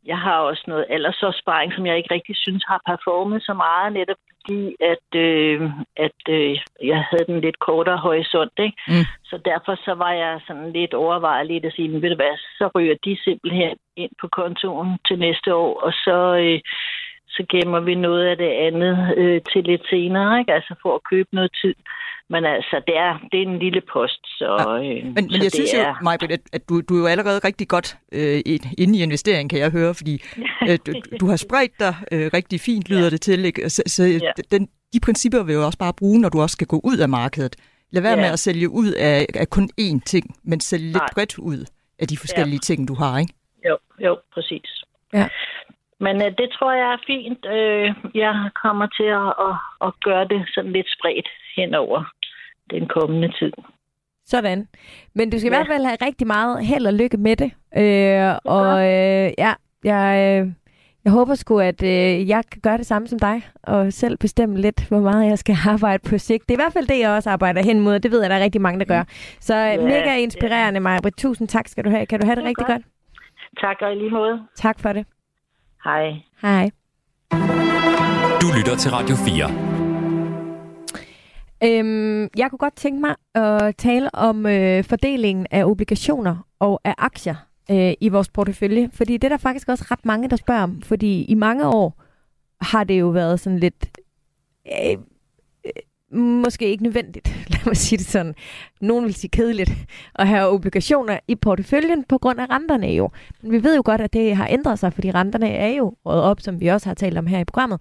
jeg har også noget aldersopsparing, som jeg ikke rigtig synes har performet så meget, netop fordi, at, øh, at øh, jeg havde den lidt kortere horisont. Ikke? Mm. Så derfor så var jeg sådan lidt overvejet lidt at sige, ved du hvad, så ryger de simpelthen ind på kontoen til næste år, og så, øh, så gemmer vi noget af det andet øh, til lidt senere, ikke? Altså for at købe noget tid. Men altså, det er, det er en lille post, så... Ja. Øh, Men, men så jeg synes det jo, er, Majbrit, at, at du, du er jo allerede rigtig godt øh, ind- inde i investering, kan jeg høre, fordi øh, du, du har spredt dig øh, rigtig fint, lyder Ja. det til. Ikke? Så, så Ja. den, de principper vil jo også bare bruge, når du også skal gå ud af markedet. Lad være Ja. med at sælge ud af, af kun én ting, men sælge lidt Nej. bredt ud af de forskellige ting, du har, ikke? Jo, jo, præcis. Ja. Men øh, det tror jeg er fint. Øh, jeg kommer til at, at, at gøre det sådan lidt spredt henover den kommende tid. Sådan. Men du skal i Ja. hvert fald have rigtig meget held og lykke med det. Øh, og øh, ja, jeg, øh, jeg håber sgu, at øh, jeg kan gøre det samme som dig, og selv bestemme lidt, hvor meget jeg skal arbejde på sigt. Det er i hvert fald det, jeg også arbejder hen mod, det ved jeg, der er rigtig mange, der gør. Så øh, Ja, mega inspirerende, Maja. Tusind tak skal du have. Kan du have det Det rigtig godt. godt? Tak og i lige måde. Tak for det. Hej. Hej. Du lytter til Radio 4. Øhm, jeg kunne godt tænke mig at tale om øh, fordelingen af obligationer og af aktier øh, i vores portefølje, fordi det er der faktisk også ret mange, der spørger om, fordi i mange år har det jo været sådan lidt, øh, måske ikke nødvendigt, lad mig sige det sådan, nogen vil sige kedeligt, at have obligationer i porteføljen på grund af renterne jo. Men vi ved jo godt, at det har ændret sig, fordi renterne er jo røget op, som vi også har talt om her i programmet.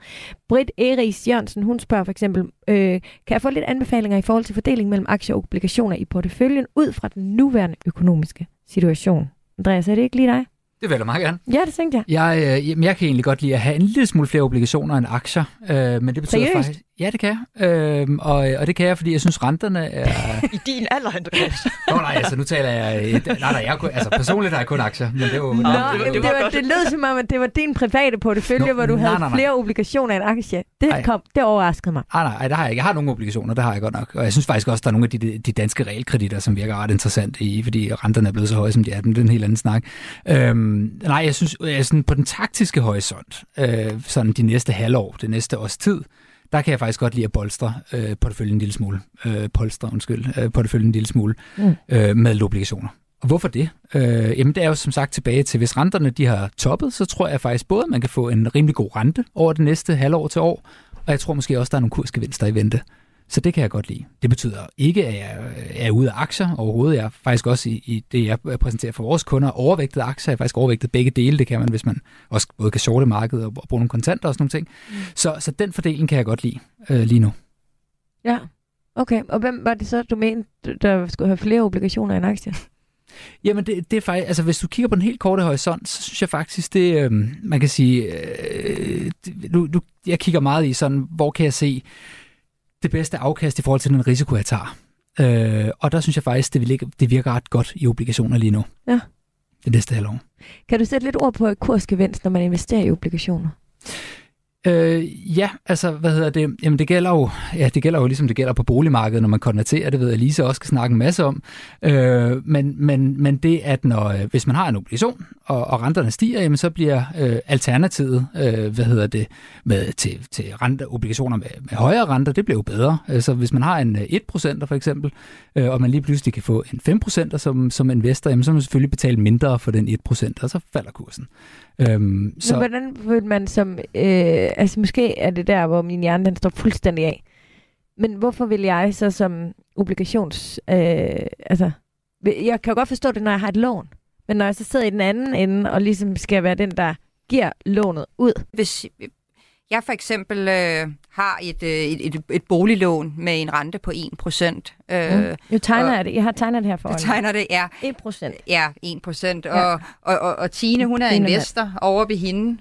Britt Eris Jørgensen, hun spørger for eksempel, øh, kan jeg få lidt anbefalinger i forhold til fordeling mellem aktier og obligationer i porteføljen ud fra den nuværende økonomiske situation? Andreas, er det ikke lige dig? Det vil jeg meget gerne. Ja, det tænkte jeg. Jeg, øh, jeg kan egentlig godt lide at have en lille smule flere obligationer end aktier, øh, men det betyder Seriøst? faktisk... Ja, det kan jeg. Øh, og, og det kan jeg, fordi jeg synes, renterne er... I din alder, Andreas. Nå nej, altså nu taler jeg... Nej, nej, jeg kun, altså personligt har jeg kun aktier, men det er jo... Nå, det var- det, var det lød som om, at det var din private portefølje, Nå, hvor du nej, havde nej, nej. flere obligationer end aktier. Det, Ej. kom, det overraskede mig. Ah, nej, nej, det har jeg ikke. Jeg har nogle obligationer, det har jeg godt nok. Og jeg synes faktisk også, der er nogle af de, de danske realkreditter, som virker ret interessante i, fordi renterne er blevet så høje, som de er. Men det er en helt anden snak. Øhm, nej, jeg synes, jeg sådan på den taktiske horisont, øh, sådan de næste halvår, det næste års tid, der kan jeg faktisk godt lide at bolstre øh, porteføljen en lille smule. Øh, polstre, undskyld, øh, porteføljen en lille smule Mm. øh, med obligationer. Og hvorfor det? Øh, jamen det er jo som sagt tilbage til, hvis renterne de har toppet, så tror jeg faktisk både, at man kan få en rimelig god rente over det næste halvår til år, og jeg tror måske også, der er nogle kursgevinster i vente. Så det kan jeg godt lide. Det betyder ikke, at jeg er ude af aktier overhovedet. Jeg er faktisk også i, i det, jeg præsenterer for vores kunder, overvægtet aktier. Jeg er faktisk overvægtet begge dele. Det kan man, hvis man også både kan shorte markedet og bruge nogle kontanter og sådan nogle ting. Mm. Så, så den fordeling kan jeg godt lide øh, lige nu. Ja. Okay, og hvem var det så, du mente, der skulle have flere obligationer end aktier? Jamen, det, det er faktisk, altså hvis du kigger på den helt korte horisont, så synes jeg faktisk, det, øh, man kan sige, øh, det, nu, nu, jeg kigger meget i sådan, hvor kan jeg se det bedste afkast i forhold til den risiko, jeg tager. Øh, og der synes jeg faktisk, det, virker, det virker ret godt i obligationer lige nu. Ja. Det næste halvår. Kan du sætte lidt ord på kursgevinst, når man investerer i obligationer? Øh, ja, altså, hvad hedder det? Jamen, det gælder jo, ja, det gælder jo ligesom det gælder på boligmarkedet, når man konverterer, det ved jeg, Lise også skal snakke en masse om. Øh, men, men, men det, at når, øh, hvis man har en obligation, og, og renterne stiger, jamen, så bliver øh, alternativet, øh, hvad hedder det, med, til, til rente, obligationer med, med højere renter, det bliver jo bedre. Øh, Så hvis man har en øh, 1% for eksempel, øh, og man lige pludselig kan få en 5% som, som investor, jamen, så må man selvfølgelig betale mindre for den 1%, og så falder kursen. Øhm, Så så, hvordan vil man som... Øh, altså måske er det der, hvor min hjerne den står fuldstændig af. Men hvorfor vil jeg så som obligations... Øh, altså, jeg kan jo godt forstå det, når jeg har et lån. Men når jeg så sidder i den anden ende, og ligesom skal være den, der giver lånet ud. Hvis jeg for eksempel øh, har et, øh, et, et, et boliglån med en rente på 1%, øh, Mm. Jo tegner og- jeg det. Jeg har tegnet det her for jeg tegner det, er 1 procent. Ja, 1 procent. Ja. Og, og, og, og Tine, hun er Tine mand. investor over ved hende.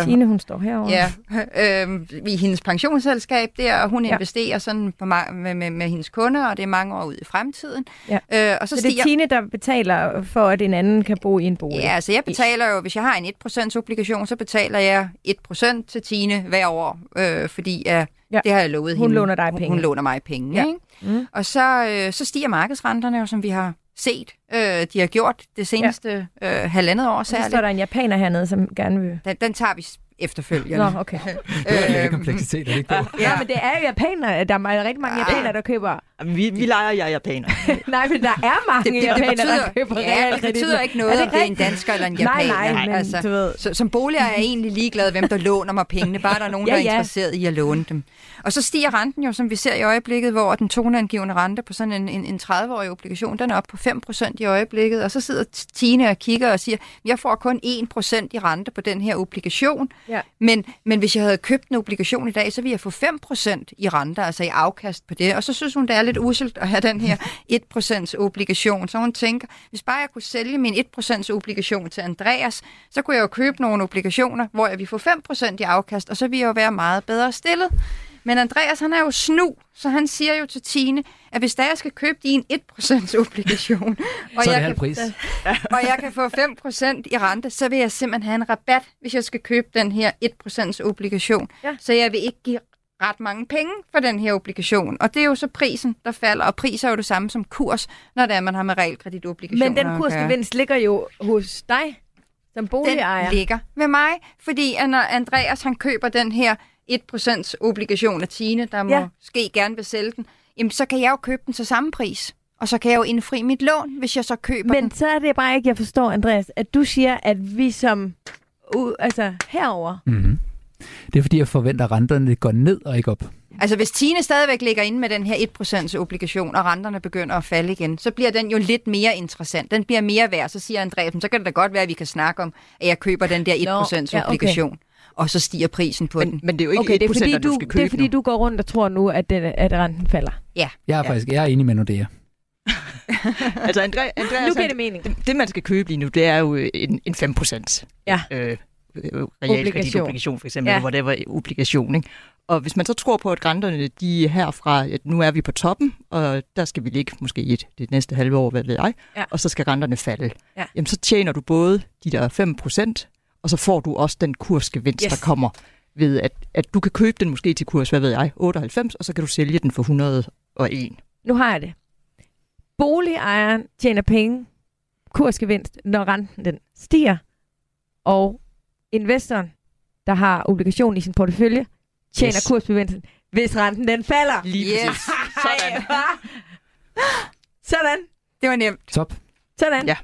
Øh, Tine, hun står herovre. Ja, øh, i hendes pensionsselskab der, og hun Ja. ja. investerer sådan på med, med, med hendes kunder, og det er mange år ud i fremtiden. Ja. Øh, og så, Så det er stiger... Tine, der betaler for, at en anden kan bo i en bolig. Ja, altså jeg betaler jo, hvis jeg har en 1% obligation, så betaler jeg 1% til Tine hver år, øh, fordi uh, Ja. ja. det har jeg lovet Hun hende. låner dig Hun- penge. Hun låner mig penge, Ja. ja. ikke? Mm. Og så, øh, så stiger markedsrenterne jo, som vi har set, øh, de har gjort det seneste ja. øh, halvandet år Og så står særligt. der en japaner hernede, som gerne vil... Den, den tager vi efterfølgende. Nå, okay. det er lidt kompleksitet, er ikke det? Ja, men det er jo japanere. Der er rigtig mange Ja. japanere, der køber vi, vi leger jeg japaner. Nej, men der er mange Det, det, det, japanere, betyder, der køber ja, det betyder ikke noget, Er det om det er en dansker eller en Nej, japaner. nej, men altså, du ved... så, som boliger er jeg egentlig ligeglad, hvem der låner mig pengene, bare der er nogen, Ja, der er ja. interesseret i at låne dem. Og så stiger renten jo, som vi ser i øjeblikket, hvor den toneangivende rente på sådan en, en, en 30-årig obligation, den er oppe på 5% i øjeblikket, og så sidder Tine og kigger og siger, jeg får kun 1% i rente på den her obligation, Ja. men, men hvis jeg havde købt en obligation i dag, så ville jeg få 5% i rente, altså i afkast på det. Og så synes hun, det er lidt uselt at have den her 1% obligation. Så hun tænker, hvis bare jeg kunne sælge min 1% obligation til Andreas, så kunne jeg jo købe nogle obligationer, hvor jeg ville få 5% i afkast, og så ville jeg jo være meget bedre stillet. Men Andreas, han er jo snu, så han siger jo til Tine, at hvis der jeg skal købe din 1% obligation, og Så er det jeg, kan, pris. og jeg kan få 5% i rente, så vil jeg simpelthen have en rabat, hvis jeg skal købe den her 1% obligation. Ja. Så jeg vil ikke give ret mange penge for den her obligation. Og det er jo så prisen, der falder. Og pris er jo det samme som kurs, når det er, man har med realkreditobligationer Men den kursgevinst ligger jo hos dig som boligejer. Den ligger ved mig, fordi at når Andreas han køber den her 1% obligation af Tine, der ja. måske gerne vil sælge den, jamen så kan jeg jo købe den til samme pris. Og så kan jeg jo indfri mit lån, hvis jeg så køber Men den. så er det bare ikke, jeg forstår, Andreas, at du siger, at vi som... Uh, altså herover. Mm-hmm. Det er fordi, jeg forventer, at renterne går ned og ikke op. Altså hvis Tine stadigvæk ligger inde med den her 1% obligation, og renterne begynder at falde igen, så bliver den jo lidt mere interessant. Den bliver mere værd. Så siger Andreas, "Men så kan det da godt være, at vi kan snakke om, at jeg køber den der 1% ja, okay. obligation. Og så stiger prisen på Men, den. men det er jo ikke Okay, det er 1%, fordi, du, du, skal købe det er, fordi nu. du går rundt og tror nu, at, den, at renten falder. Jeg er Ja. faktisk jeg er enig med Nordea. Altså, André, Andreas, Nu giver det mening. det, det, man skal købe lige nu, det er jo en, en 5% Ja. øh, realkreditobligation, for eksempel, Ja. hvor det var obligation. Ikke? Og hvis man så tror på, at renterne, de er herfra, at nu er vi på toppen, og der skal vi ligge måske i et, det næste halve år, hvad ved jeg, Ja. og så skal renterne falde. Ja. Jamen, så tjener du både de der 5%, og så får du også den kursgevinst, Yes. der kommer ved, at, at du kan købe den måske til kurs, hvad ved jeg, 98, og så kan du sælge den for 101. Nu har jeg det. Boligejeren tjener penge, kursgevinst, når renten den stiger, og investoren, der har obligation i sin portefølje, tjener Yes. kursgevinsten, hvis renten den falder. Lige Yes. præcis. Sådan. Sådan. Det var nemt. Top. Sådan. Ja.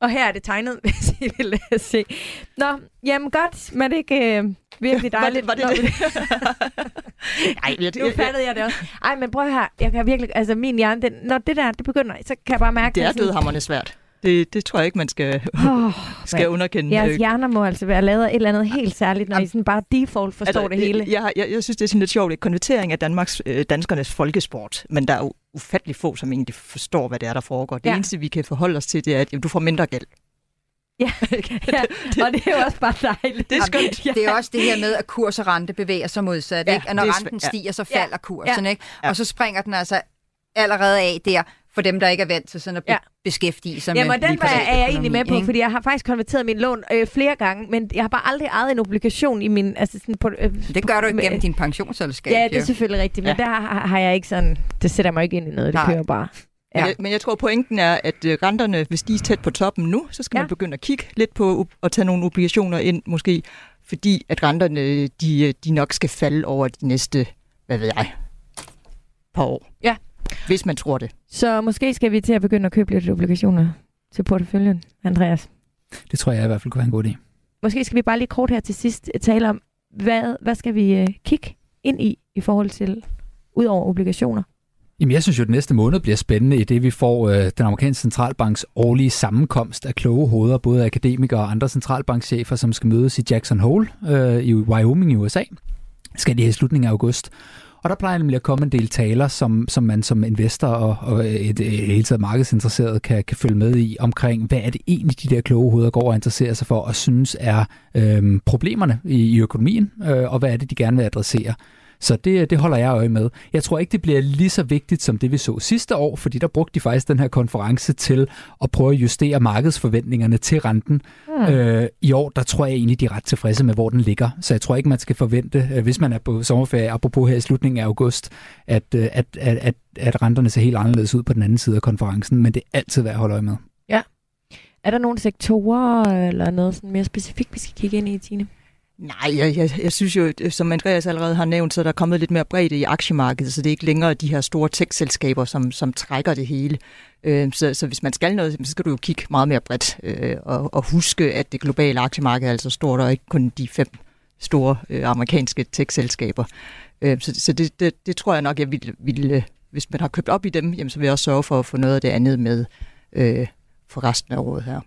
Og her er det tegnet, hvis I vil se. Nå, jamen godt, men er det ikke øh, virkelig Var dejligt? det, var det, det? Ej, jeg, Nu fattede jeg det også. Ej, men prøv her. Jeg kan virkelig, altså min hjerne, den, når det der, det begynder, så kan jeg bare mærke, det er dødhammerne svært. Det, det tror jeg ikke, man skal, Åh, skal underkende. Jeres Øh, hjerner må altså være lavet af et eller andet helt særligt, når I sådan bare default forstår altså, det hele. Jeg, jeg, jeg synes, det er sådan lidt sjovt. Konvertering af Danmarks, øh, danskernes folkesport. Men der er jo ufattelig få, som egentlig forstår, hvad det er, der foregår. Det Ja. ja. eneste, vi kan forholde os til, det er, at jamen, du får mindre gæld. Ja, ja, og det er jo også bare dejligt. Det er skønt. Det er også det her med, at kurs og rente bevæger sig modsat. Ja, ikke? Og når renten ja. stiger, så Ja. falder kursen. Ikke? Ja. Og så springer den altså allerede af der, for dem, der ikke er vant til sådan at Ja. beskæftige sig Jamen, med og den var, er jeg egentlig med på, ikke? fordi jeg har faktisk konverteret min lån øh, flere gange, men jeg har bare aldrig ejet en obligation i min... Altså sådan på, øh, Det gør du ikke med- gennem din pensionsselskab. Ja, det er selvfølgelig rigtigt, men Ja. der har, har jeg ikke sådan... Det sætter mig ikke ind i noget, det Nej. kører bare. Ja. Men, jeg, men jeg tror, pointen er, at øh, renterne, hvis de er tæt på toppen nu, så skal Ja. ja. man begynde at kigge lidt på at tage nogle obligationer ind, måske, fordi at renterne, de, øh, de nok skal falde over de næste, hvad ved jeg, par år. Ja. Hvis man tror det. Så måske skal vi til at begynde at købe lidt obligationer til porteføljen, Andreas. Det tror jeg i hvert fald kunne være en god idé. Måske skal vi bare lige kort her til sidst tale om, hvad, hvad skal vi øh, kigge ind i i forhold til, ud over obligationer? Jamen, jeg synes jo, at næste måned bliver spændende i det, vi får øh, den amerikanske centralbanks årlige sammenkomst af kloge hoveder, både akademikere og andre centralbankchefer, som skal mødes i Jackson Hole øh, i Wyoming i USA. Skal det her i slutningen af august. Og der plejer nemlig at komme en del taler, som, som man som investor og, og et, et hele taget markedsinteresseret kan, kan følge med i, omkring, hvad er det egentlig, de der kloge hoveder går og interesserer sig for, og synes er øh, problemerne i, i økonomien, øh, og hvad er det, de gerne vil adressere. Så det, det holder jeg øje med. Jeg tror ikke, det bliver lige så vigtigt som det, vi så sidste år, fordi der brugte de faktisk den her konference til at prøve at justere markedsforventningerne til renten. Hmm. Øh, I år, der tror jeg egentlig, de er ret tilfredse med, hvor den ligger. Så jeg tror ikke, man skal forvente, øh, hvis man er på sommerferie, apropos her i slutningen af august, at, øh, at, at, at, at renterne ser helt anderledes ud på den anden side af konferencen, men det er altid værd at holde øje med. Er der nogle sektorer eller noget sådan mere specifikt, vi skal kigge ind i, Tine? Nej, jeg, jeg, jeg synes jo, øh, som Andreas allerede har nævnt, så er der kommet lidt mere bredde i aktiemarkedet, så det er ikke længere de her store tech-selskaber, som, som trækker det hele. Øh, så, så hvis man skal noget, så skal du jo kigge meget mere bredt øh, og, og huske, at det globale aktiemarked er altså stort, og ikke kun de fem store øh, amerikanske tech-selskaber. Øh, så så det, det, det tror jeg nok, jeg ville, ville, hvis man har købt op i dem, jamen, så vil jeg også sørge for at få noget af det andet med øh, for resten af året her.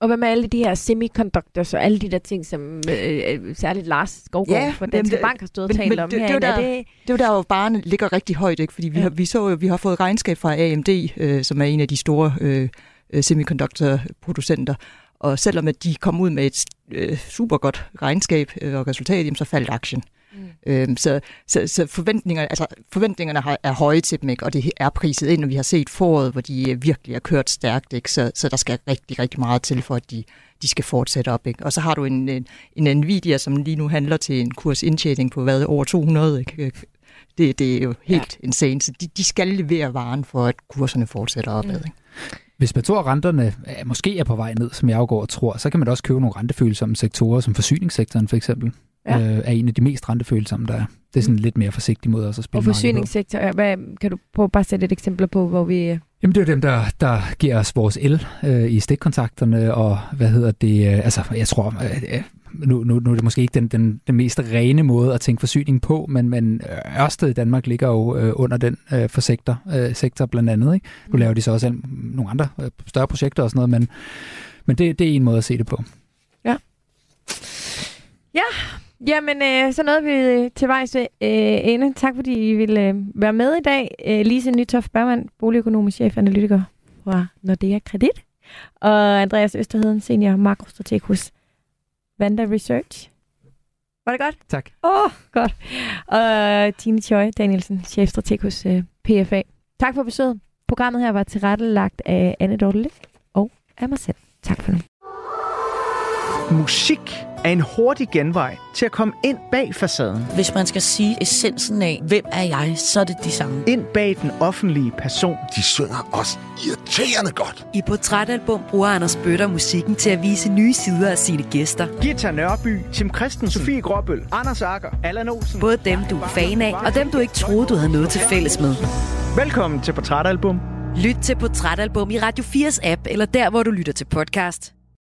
Og hvad med alle de her semiconductors og alle de der ting, som øh, øh særligt Lars Skovgaard Ja, fra Danske det- Bank har stået og talt om det- det er herinde? jo Er der- det, Det er jo barnet ligger rigtig højt, ikke? fordi vi, Ja. har, vi så vi har fået regnskab fra AMD, øh, som er en af de store øh, øh, semiconductor-producenter, og selvom at de kom ud med et øh, super godt regnskab øh, og resultat, jamen, så faldt aktien. Mm. Øhm, så, så, så forventninger, altså, forventningerne har, er høje til dem, ikke? og det er priset ind, og vi har set foråret, hvor de øh, virkelig er kørt stærkt, ikke? Så, så der skal rigtig, rigtig meget til, for at de, de skal fortsætte op. Ikke? Og så har du en, en, en Nvidia, som lige nu handler til en kursindtjening på hvad, over 200. Ikke? Det, det er jo helt ja. insane, så de, de skal levere varen for, at kurserne fortsætter opad. Mm. Ikke? Hvis man tror, at renterne måske er på vej ned, som jeg afgår og tror, så kan man også købe nogle rentefølsomme sektorer, som forsyningssektoren for eksempel, Ja. øh, er en af de mest rentefølsomme, der er. Det er sådan lidt mere forsigtig måde også at spille og forsyningssektor, ja, hvad, kan du prøve bare sætte et eksempel på, hvor vi... øh, Jamen det er jo dem, der, der giver os vores el øh, i stikkontakterne, og hvad hedder det, øh, altså jeg tror, øh, nu, nu, nu er det måske ikke den, den, den mest rene måde at tænke forsyning på, men, men øh, Ørsted i Danmark ligger jo øh, under den øh, for sektor, øh, sektor blandt andet. Ikke? Nu laver de så også al- nogle andre øh, større projekter og sådan noget, men, men det, det er en måde at se det på. Jamen, øh, så nåede vi til vejs øh, ende. Tak fordi I ville øh, være med i dag. Øh, Lise Nytoft Bergmann, boligøkonomisk chefanalytiker fra Nordea Kredit. Og Andreas Østerheden, senior makrostrateg hos Vanda Research. Var det godt? Tak. Åh, oh, godt. Og Tine Choi Danielsen, chefstrateg hos øh, PFA. Tak for besøget. Programmet her var tilrettelagt af Anne Dortele og af mig selv. Tak for nu. Musik er en hurtig genvej til at komme ind bag facaden. Hvis man skal sige essensen af, hvem er jeg, så er det de samme. Ind bag den offentlige person. De synger også irriterende godt. I Portrætalbum bruger Anders Bøtter musikken til at vise nye sider af sine gæster. Gita Nørby, Tim Christensen, Sofie Gråbøl, Anders Akker, Allan Olsen. Både dem, du er fan af, og dem, du ikke troede, du havde noget til fælles med. Velkommen til Portrætalbum. Lyt til Portrætalbum i Radio 4's app, eller der, hvor du lytter til podcast.